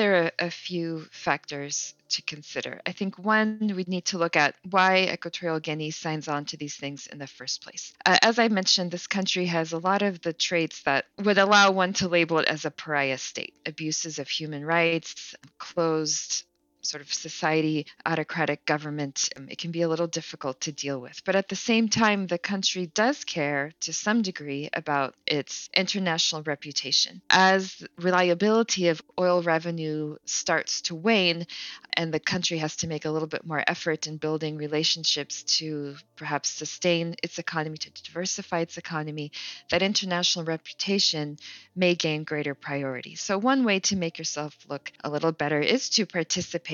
Speaker 8: There are a few factors to consider. I think one, we need to look at why Equatorial Guinea signs on to these things in the first place. Uh, as I mentioned, this country has a lot of the traits that would allow one to label it as a pariah state abuses of human rights, closed sort of society, autocratic government, um, it can be a little difficult to deal with. But at the same time, the country does care to some degree about its international reputation. As reliability of oil revenue starts to wane, and the country has to make a little bit more effort in building relationships to perhaps sustain its economy, to diversify its economy, that international reputation may gain greater priority. So, one way to make yourself look a little better is to participate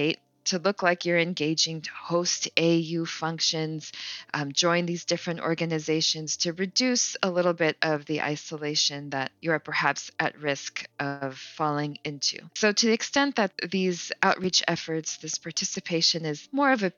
Speaker 8: to look like you're engaging, to host AU functions, um, join these different organizations to reduce a little bit of the isolation that you're perhaps at risk of falling into. So, to the extent that these outreach efforts, this participation is more of a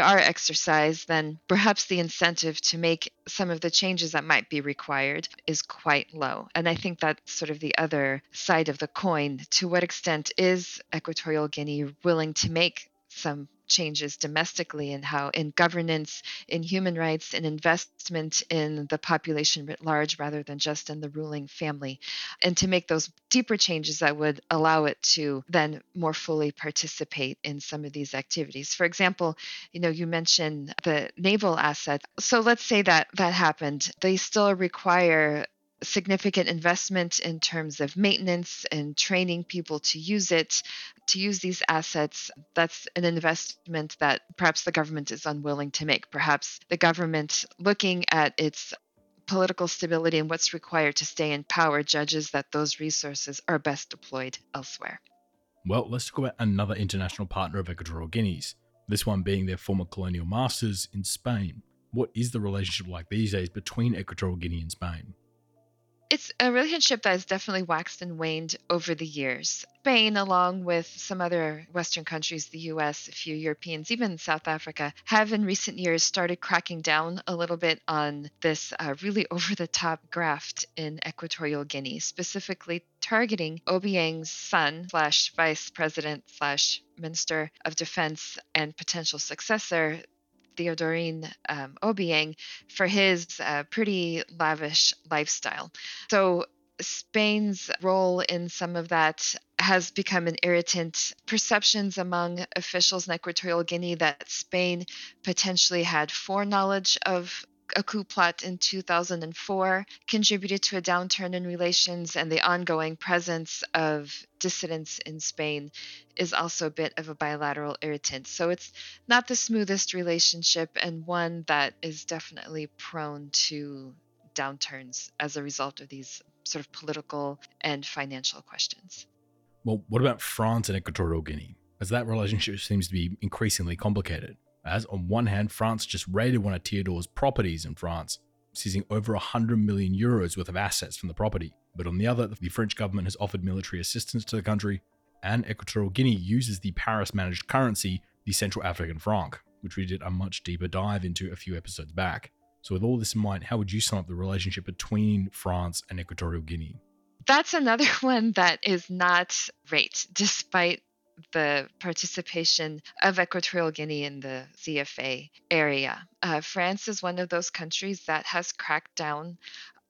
Speaker 8: are exercised, then perhaps the incentive to make some of the changes that might be required is quite low. And I think that's sort of the other side of the coin. To what extent is Equatorial Guinea willing to make some changes domestically in how in governance in human rights in investment in the population writ large rather than just in the ruling family. And to make those deeper changes that would allow it to then more fully participate in some of these activities. For example you know you mentioned the naval asset. So let's say that that happened. They still require significant investment in terms of maintenance and training people to use it, to use these assets. That's an investment that perhaps the government is unwilling to make. Perhaps the government, looking at its political stability and what's required to stay in power, judges that those resources are best deployed elsewhere.
Speaker 1: Well, let's talk about another international partner of Equatorial Guinea's, this one being their former colonial masters in Spain. What is the relationship like these days between Equatorial Guinea and Spain?
Speaker 8: It's a relationship that has definitely waxed and waned over the years. Spain, along with some other Western countries, the US, a few Europeans, even South Africa, have in recent years started cracking down a little bit on this uh, really [laughs] over the top graft in Equatorial Guinea, specifically targeting Obiang's son slash vice president slash minister of defense and potential successor, Theodorin um, Obiang for his uh, pretty lavish lifestyle. So Spain's role in some of that has become an irritant. Perceptions among officials in Equatorial Guinea that Spain potentially had foreknowledge of a coup plot in 2004 contributed to a downturn in relations, and the ongoing presence of dissidents in Spain is also a bit of a bilateral irritant. So it's not the smoothest relationship, and one that is definitely prone to downturns as a result of these sort of political and financial questions.
Speaker 1: Well, what about France and Equatorial Guinea? As that relationship seems to be increasingly complicated as on one hand, France just raided one of Theodore's properties in France, seizing over 100 million euros worth of assets from the property. But on the other, the French government has offered military assistance to the country, and Equatorial Guinea uses the Paris managed currency, the Central African franc, which we did a much deeper dive into a few episodes back. So, with all this in mind, how would you sum up the relationship between France and Equatorial Guinea?
Speaker 8: That's another [laughs] one that is not great, despite the participation of Equatorial Guinea in the CFA area. Uh, France is one of those countries that has cracked down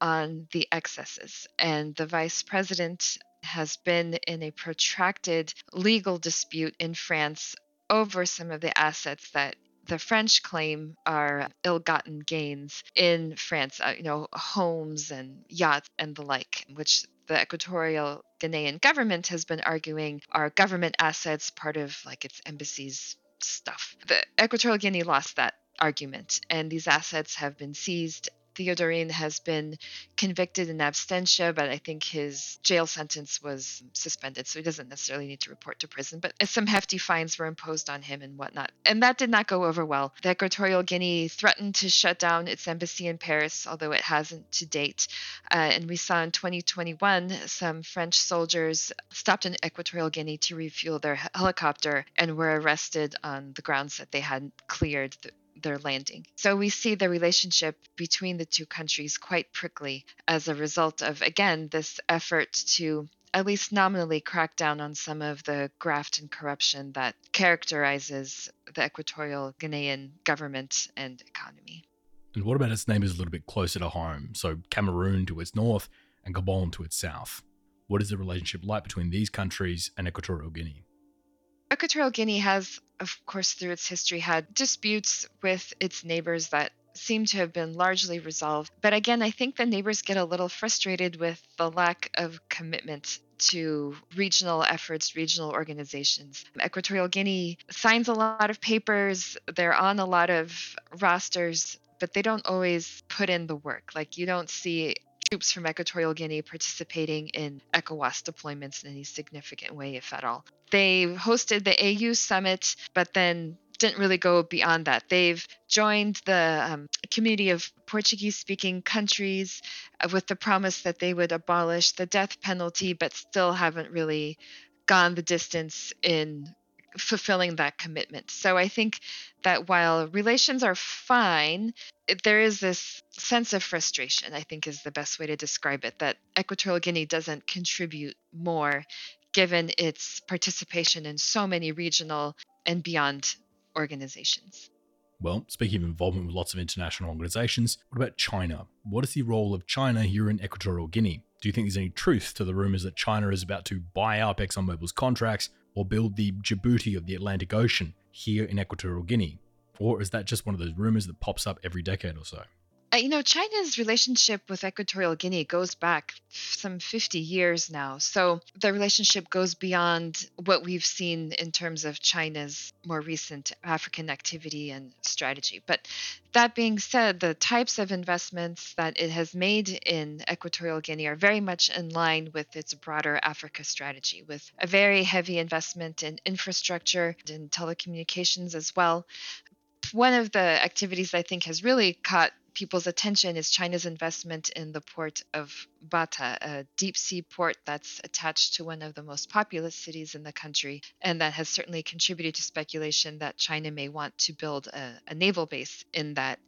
Speaker 8: on the excesses, and the vice president has been in a protracted legal dispute in France over some of the assets that the French claim are ill-gotten gains in France, uh, you know, homes and yachts and the like, which the Equatorial Guinean government has been arguing are government assets, part of like its embassy's stuff. The Equatorial Guinea lost that argument, and these assets have been seized Theodorin has been convicted in absentia, but I think his jail sentence was suspended, so he doesn't necessarily need to report to prison. But some hefty fines were imposed on him and whatnot. And that did not go over well. The Equatorial Guinea threatened to shut down its embassy in Paris, although it hasn't to date. Uh, and we saw in 2021 some French soldiers stopped in Equatorial Guinea to refuel their helicopter and were arrested on the grounds that they hadn't cleared the their landing. So we see the relationship between the two countries quite prickly as a result of, again, this effort to at least nominally crack down on some of the graft and corruption that characterizes the Equatorial Guinean government and economy.
Speaker 1: And what about its neighbors a little bit closer to home? So Cameroon to its north and Gabon to its south. What is the relationship like between these countries and Equatorial Guinea?
Speaker 8: Equatorial Guinea has, of course, through its history, had disputes with its neighbors that seem to have been largely resolved. But again, I think the neighbors get a little frustrated with the lack of commitment to regional efforts, regional organizations. Equatorial Guinea signs a lot of papers, they're on a lot of rosters, but they don't always put in the work. Like, you don't see troops from Equatorial Guinea participating in ECOWAS deployments in any significant way, if at all. They hosted the AU summit, but then didn't really go beyond that. They've joined the um, community of Portuguese speaking countries uh, with the promise that they would abolish the death penalty, but still haven't really gone the distance in fulfilling that commitment. So I think that while relations are fine, there is this sense of frustration, I think is the best way to describe it, that Equatorial Guinea doesn't contribute more given its participation in so many regional and beyond organizations.
Speaker 1: Well, speaking of involvement with lots of international organizations, what about China? What is the role of China here in Equatorial Guinea? Do you think there's any truth to the rumors that China is about to buy up ExxonMobil's contracts or build the Djibouti of the Atlantic Ocean here in Equatorial Guinea? Or is that just one of those rumors that pops up every decade or so?
Speaker 8: Uh, you know, China's relationship with Equatorial Guinea goes back some 50 years now. So the relationship goes beyond what we've seen in terms of China's more recent African activity and strategy. But that being said, the types of investments that it has made in Equatorial Guinea are very much in line with its broader Africa strategy, with a very heavy investment in infrastructure and telecommunications as well. One of the activities I think has really caught people's attention is China's investment in the port of Bata, a deep sea port that's attached to one of the most populous cities in the country, and that has certainly contributed to speculation that China may want to build a, a naval base in that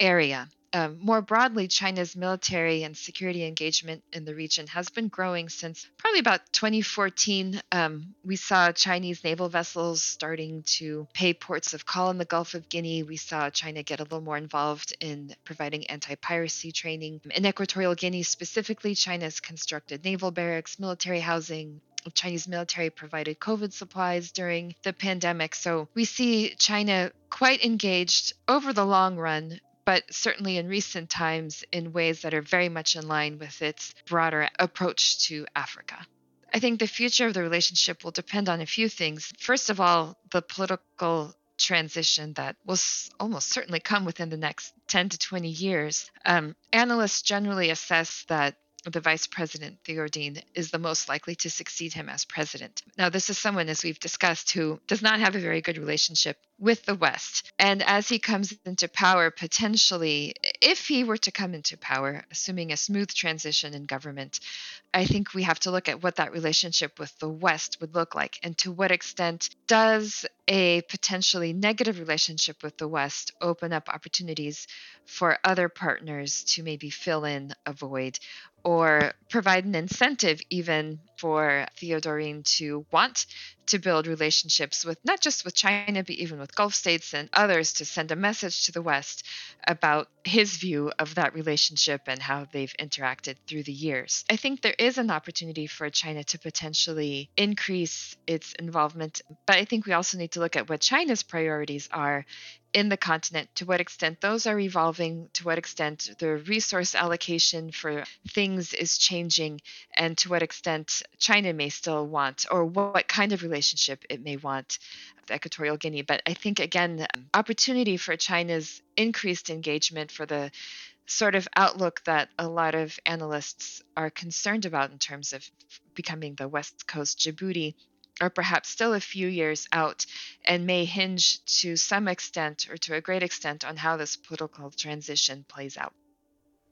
Speaker 8: area um, more broadly, China's military and security engagement in the region has been growing since probably about 2014. Um, we saw Chinese naval vessels starting to pay ports of call in the Gulf of Guinea. We saw China get a little more involved in providing anti piracy training. In Equatorial Guinea specifically, China has constructed naval barracks, military housing, Chinese military provided COVID supplies during the pandemic. So we see China quite engaged over the long run but certainly in recent times in ways that are very much in line with its broader approach to Africa. I think the future of the relationship will depend on a few things. First of all, the political transition that will almost certainly come within the next 10 to 20 years. Um, analysts generally assess that the vice president, Theodorin, is the most likely to succeed him as president. Now, this is someone, as we've discussed, who does not have a very good relationship with the West. And as he comes into power, potentially, if he were to come into power, assuming a smooth transition in government, I think we have to look at what that relationship with the West would look like and to what extent does a potentially negative relationship with the West open up opportunities for other partners to maybe fill in a void or provide an incentive even for Theodorin to want to build relationships with not just with China, but even with Gulf states and others to send a message to the West about his view of that relationship and how they've interacted through the years. I think there is an opportunity for China to potentially increase its involvement, but I think we also need to look at what China's priorities are in the continent, to what extent those are evolving, to what extent the resource allocation for things is changing, and to what extent China may still want, or what kind of relationship it may want with Equatorial Guinea. But I think, again, um, opportunity for China's increased engagement for the sort of outlook that a lot of analysts are concerned about in terms of becoming the West Coast Djibouti are perhaps still a few years out and may hinge to some extent or to a great extent on how this political transition plays out.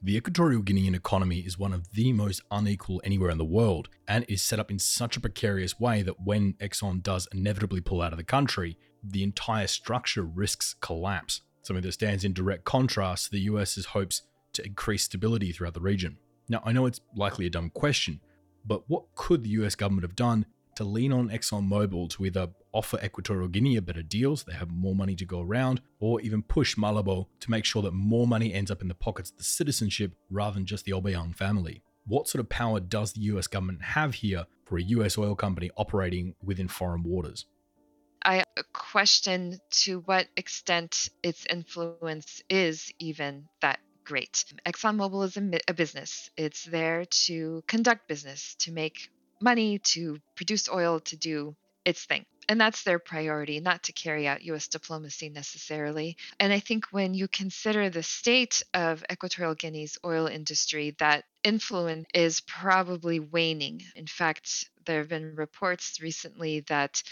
Speaker 1: The Equatorial Guinean economy is one of the most unequal anywhere in the world and is set up in such a precarious way that when Exxon does inevitably pull out of the country, the entire structure risks collapse, something that stands in direct contrast to the US's hopes to increase stability throughout the region. Now, I know it's likely a dumb question, but what could the US government have done to lean on ExxonMobil to either offer Equatorial Guinea a better deals, they have more money to go around, or even push Malabo to make sure that more money ends up in the pockets of the citizenship rather than just the Obiang family. What sort of power does the US government have here for a US oil company operating within foreign waters?
Speaker 8: I question to what extent its influence is even that great. ExxonMobil is a, a business. It's there to conduct business, to make money to produce oil to do its thing. And that's their priority, not to carry out US diplomacy necessarily. And I think when you consider the state of Equatorial Guinea's oil industry, that influence is probably waning. In fact, there have been reports recently that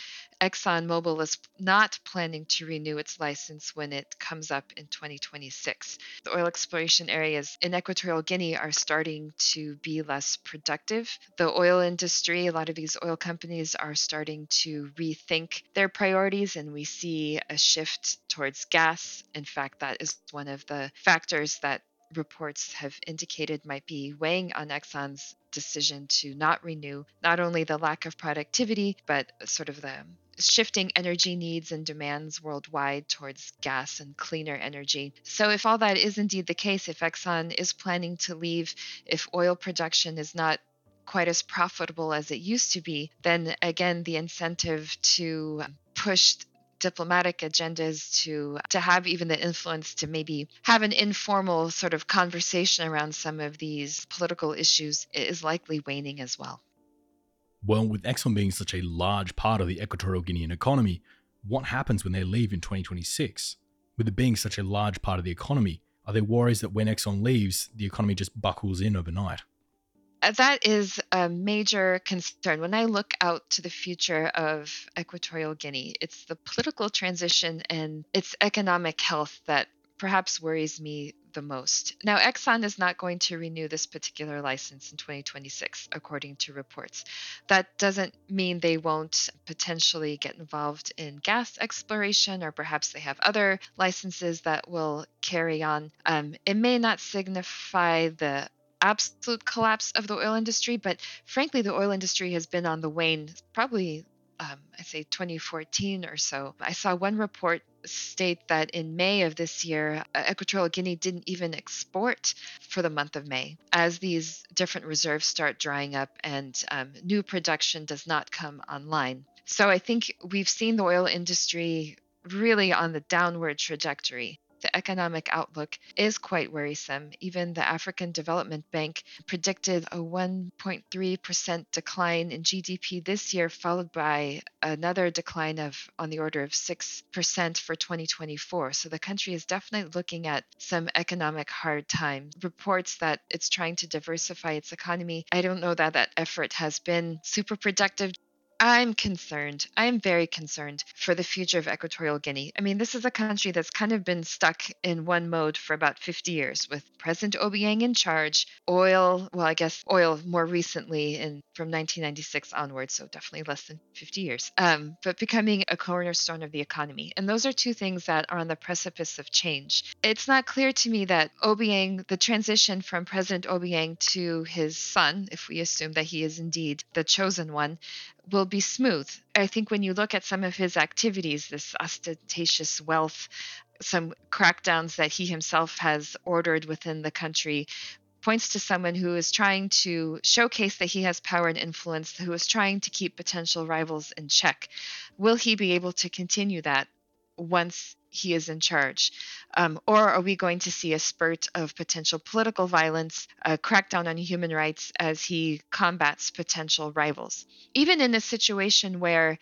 Speaker 8: ExxonMobil is not planning to renew its license when it comes up in 2026. The oil exploration areas in Equatorial Guinea are starting to be less productive. The oil industry, a lot of these oil companies are starting to rethink their priorities, and we see a shift towards gas. In fact, that is one of the factors that reports have indicated might be weighing on Exxon's decision to not renew not only the lack of productivity, but sort of the shifting energy needs and demands worldwide towards gas and cleaner energy. So, if all that is indeed the case, if Exxon is planning to leave, if oil production is not quite as profitable as it used to be, then again, the incentive to push diplomatic agendas to to have even the influence to maybe have an informal sort of conversation around some of these political issues is likely waning as well.
Speaker 1: Well, with Exxon being such a large part of the Equatorial Guinean economy, what happens when they leave in 2026? With it being such a large part of the economy, are there worries that when Exxon leaves, the economy just buckles in overnight?
Speaker 8: Uh, that is a major concern. When I look out to the future of Equatorial Guinea, it's the political transition and its economic health that perhaps worries me the most. Now, Exxon is not going to renew this particular license in 2026, according to reports. That doesn't mean they won't potentially get involved in gas exploration, or perhaps they have other licenses that will carry on. Um, it may not signify the absolute collapse of the oil industry, but frankly, the oil industry has been on the wane probably, um, I say 2014 or so. I saw one report state that in May of this year, Equatorial Guinea didn't even export for the month of May as these different reserves start drying up and um, new production does not come online. So I think we've seen the oil industry really on the downward trajectory the economic outlook is quite worrisome. Even the African Development Bank predicted a 1.3% decline in GDP this year, followed by another decline of on the order of 6% for 2024. So the country is definitely looking at some economic hard times. Reports that it's trying to diversify its economy. I don't know that that effort has been super productive. I'm concerned. I'm very concerned for the future of Equatorial Guinea. I mean, this is a country that's kind of been stuck in one mode for about 50 years with President Obiang in charge, oil, well, I guess oil more recently in from 1996 onwards, so definitely less than 50 years, um, but becoming a cornerstone of the economy. And those are two things that are on the precipice of change. It's not clear to me that Obiang, the transition from President Obiang to his son, if we assume that he is indeed the chosen one, will be smooth. I think when you look at some of his activities, this ostentatious wealth, some crackdowns that he himself has ordered within the country, points to someone who is trying to showcase that he has power and influence, who is trying to keep potential rivals in check. Will he be able to continue that once he is in charge? Um, or are we going to see a spurt of potential political violence, a crackdown on human rights as he combats potential rivals? Even in a situation where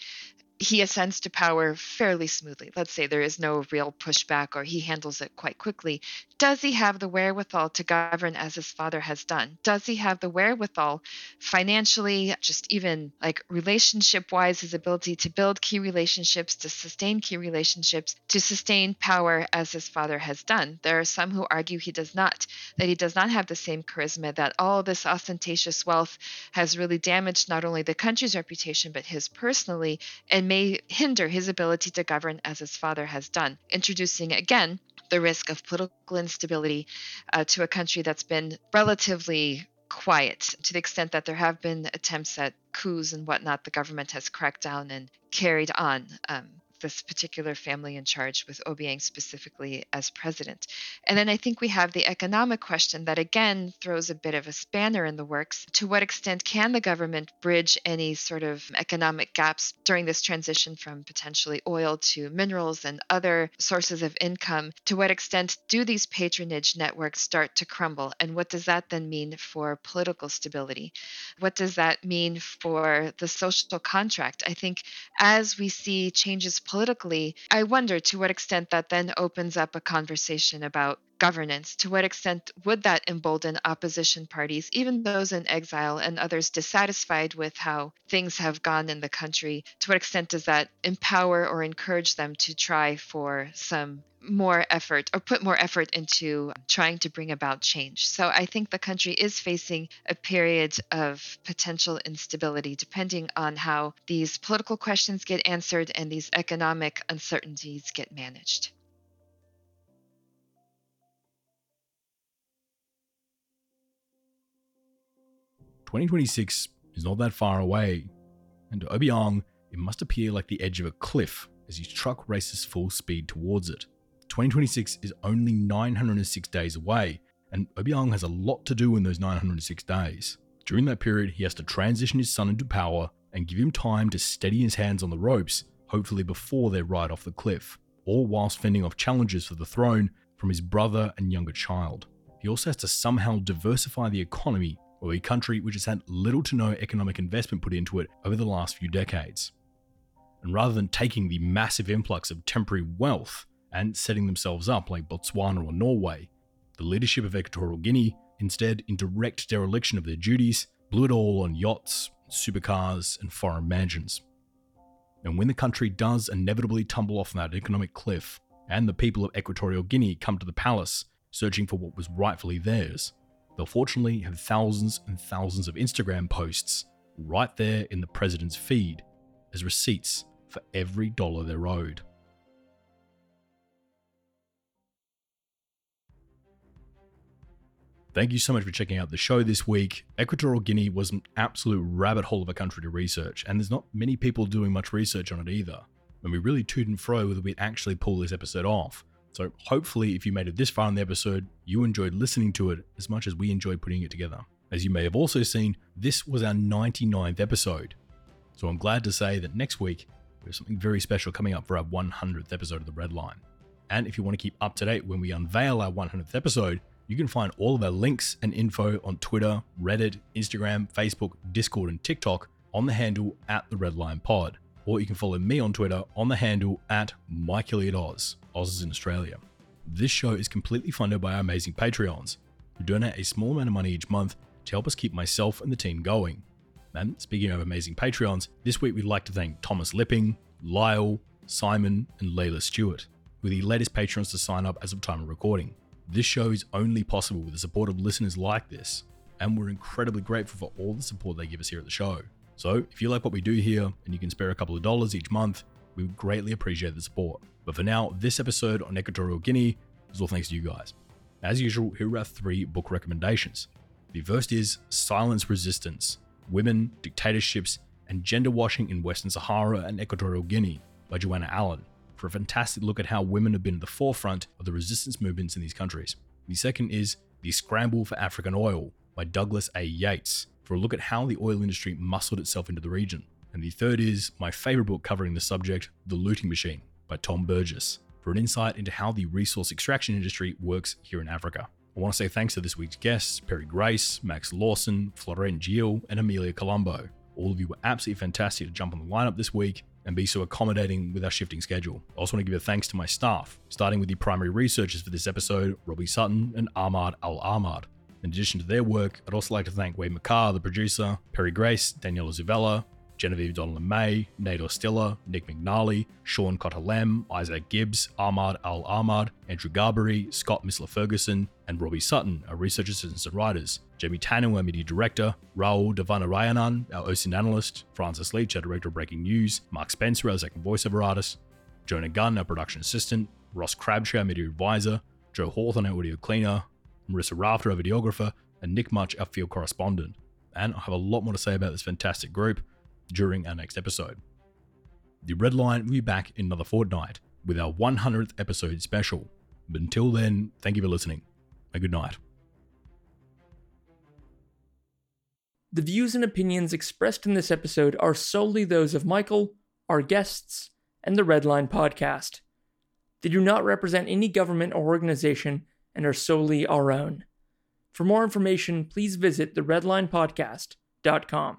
Speaker 8: he ascends to power fairly smoothly. Let's say there is no real pushback or he handles it quite quickly. Does he have the wherewithal to govern as his father has done? Does he have the wherewithal financially, just even like relationship wise, his ability to build key relationships, to sustain key relationships, to sustain power as his father has done? There are some who argue he does not, that he does not have the same charisma, that all this ostentatious wealth has really damaged not only the country's reputation, but his personally. And may hinder his ability to govern as his father has done, introducing again the risk of political instability uh, to a country that's been relatively quiet to the extent that there have been attempts at coups and whatnot. The government has cracked down and carried on. Um, this particular family in charge, with Obiang specifically as president. And then I think we have the economic question that again throws a bit of a spanner in the works. To what extent can the government bridge any sort of economic gaps during this transition from potentially oil to minerals and other sources of income? To what extent do these patronage networks start to crumble? And what does that then mean for political stability? What does that mean for the social contract? I think as we see changes politically, I wonder to what extent that then opens up a conversation about governance? To what extent would that embolden opposition parties, even those in exile and others dissatisfied with how things have gone in the country? To what extent does that empower or encourage them to try for some more effort or put more effort into um, trying to bring about change. So I think the country is facing a period of potential instability depending on how these political questions get answered and these economic uncertainties get managed.
Speaker 1: Twenty twenty six is not that far away, and to Obiang, it must appear like the edge of a cliff as his truck races full speed towards it. 2026 is only 906 days away, and Obiang has a lot to do in those 906 days. During that period, he has to transition his son into power and give him time to steady his hands on the ropes, hopefully before they ride off the cliff, all whilst fending off challenges for the throne from his brother and younger child. He also has to somehow diversify the economy of a country which has had little to no economic investment put into it over the last few decades. And rather than taking the massive influx of temporary wealth and setting themselves up like Botswana or Norway. The leadership of Equatorial Guinea, instead, in direct dereliction of their duties, blew it all on yachts, supercars, and foreign mansions. And when the country does inevitably tumble off that economic cliff, and the people of Equatorial Guinea come to the palace searching for what was rightfully theirs, they'll fortunately have thousands and thousands of Instagram posts right there in the president's feed as receipts for every dollar they're owed. Thank you so much for checking out the show this week. Equatorial Guinea was an absolute rabbit hole of a country to research, and there's not many people doing much research on it either. And we really toot and fro whether we'd actually pull this episode off. So hopefully, if you made it this far in the episode, you enjoyed listening to it as much as we enjoyed putting it together. As you may have also seen, this was our 99th episode. So I'm glad to say that next week, we have something very special coming up for our 100th episode of The Red Line. And if you want to keep up to date when we unveil our 100th episode, you can find all of our links and info on Twitter, Reddit, Instagram, Facebook, Discord, and TikTok on the handle at the Redline Pod. Or you can follow me on Twitter on the handle at Mike Hilliard Oz. Oz is in Australia. This show is completely funded by our amazing Patreons, who donate a small amount of money each month to help us keep myself and the team going. And speaking of amazing Patreons, this week we'd like to thank Thomas Lipping, Lyle, Simon, and Layla Stewart, who are the latest patrons to sign up as of time of recording. This show is only possible with the support of listeners like this, and we're incredibly grateful for all the support they give us here at the show. So, if you like what we do here and you can spare a couple of dollars each month, we would greatly appreciate the support. But for now, this episode on Equatorial Guinea is all thanks to you guys. As usual, here are three book recommendations. The first is Silence Resistance Women, Dictatorships, and Gender Washing in Western Sahara and Equatorial Guinea by Joanna Allan for a fantastic look at how women have been at the forefront of the resistance movements in these countries. The second is The Scramble for African Oil by Douglas A. Yates for a look at how the oil industry muscled itself into the region. And the third is my favorite book covering the subject, The Looting Machine by Tom Burgis for an insight into how the resource extraction industry works here in Africa. I want to say thanks to this week's guests, Perri Grace, Max Lawson, Florent Geel, and Emilia Columbo. All of you were absolutely fantastic to jump on the lineup this week, and be so accommodating with our shifting schedule. I also want to give a thanks to my staff, starting with the primary researchers for this episode, Robbie Sutton and Ahmad Al Ahmad. In addition to their work, I'd also like to thank Wade McCarr, the producer, Perri Grace, Daniela Zuvella, Genevieve Donald May, Nate Ostilla, Nick McNally, Sean Cotterlem, Isaac Gibbs, Ahmad Al Ahmad, Andrew Garbery, Scott Missler Ferguson, and Robbie Sutton, our research assistants and writers. Jamie Tanner, our media director, Raul Devanarayanan, our OSINT analyst, Francis Leach, our director of breaking news, Mark Spencer, our second voiceover artist, Jonah Gunn, our production assistant, Ross Crabtree, our media advisor, Joe Hawthorne, our audio cleaner, Marissa Rafter, our videographer, and Nick Much, our field correspondent. And I have a lot more to say about this fantastic group during our next episode. The Red Line will be back in another fortnight with our 100th episode special. But until then, thank you for listening, and good night.
Speaker 2: The views and opinions expressed in this episode are solely those of Michael, our guests, and the Redline podcast. They do not represent any government or organization and are solely our own. For more information, please visit theredlinepodcast.com.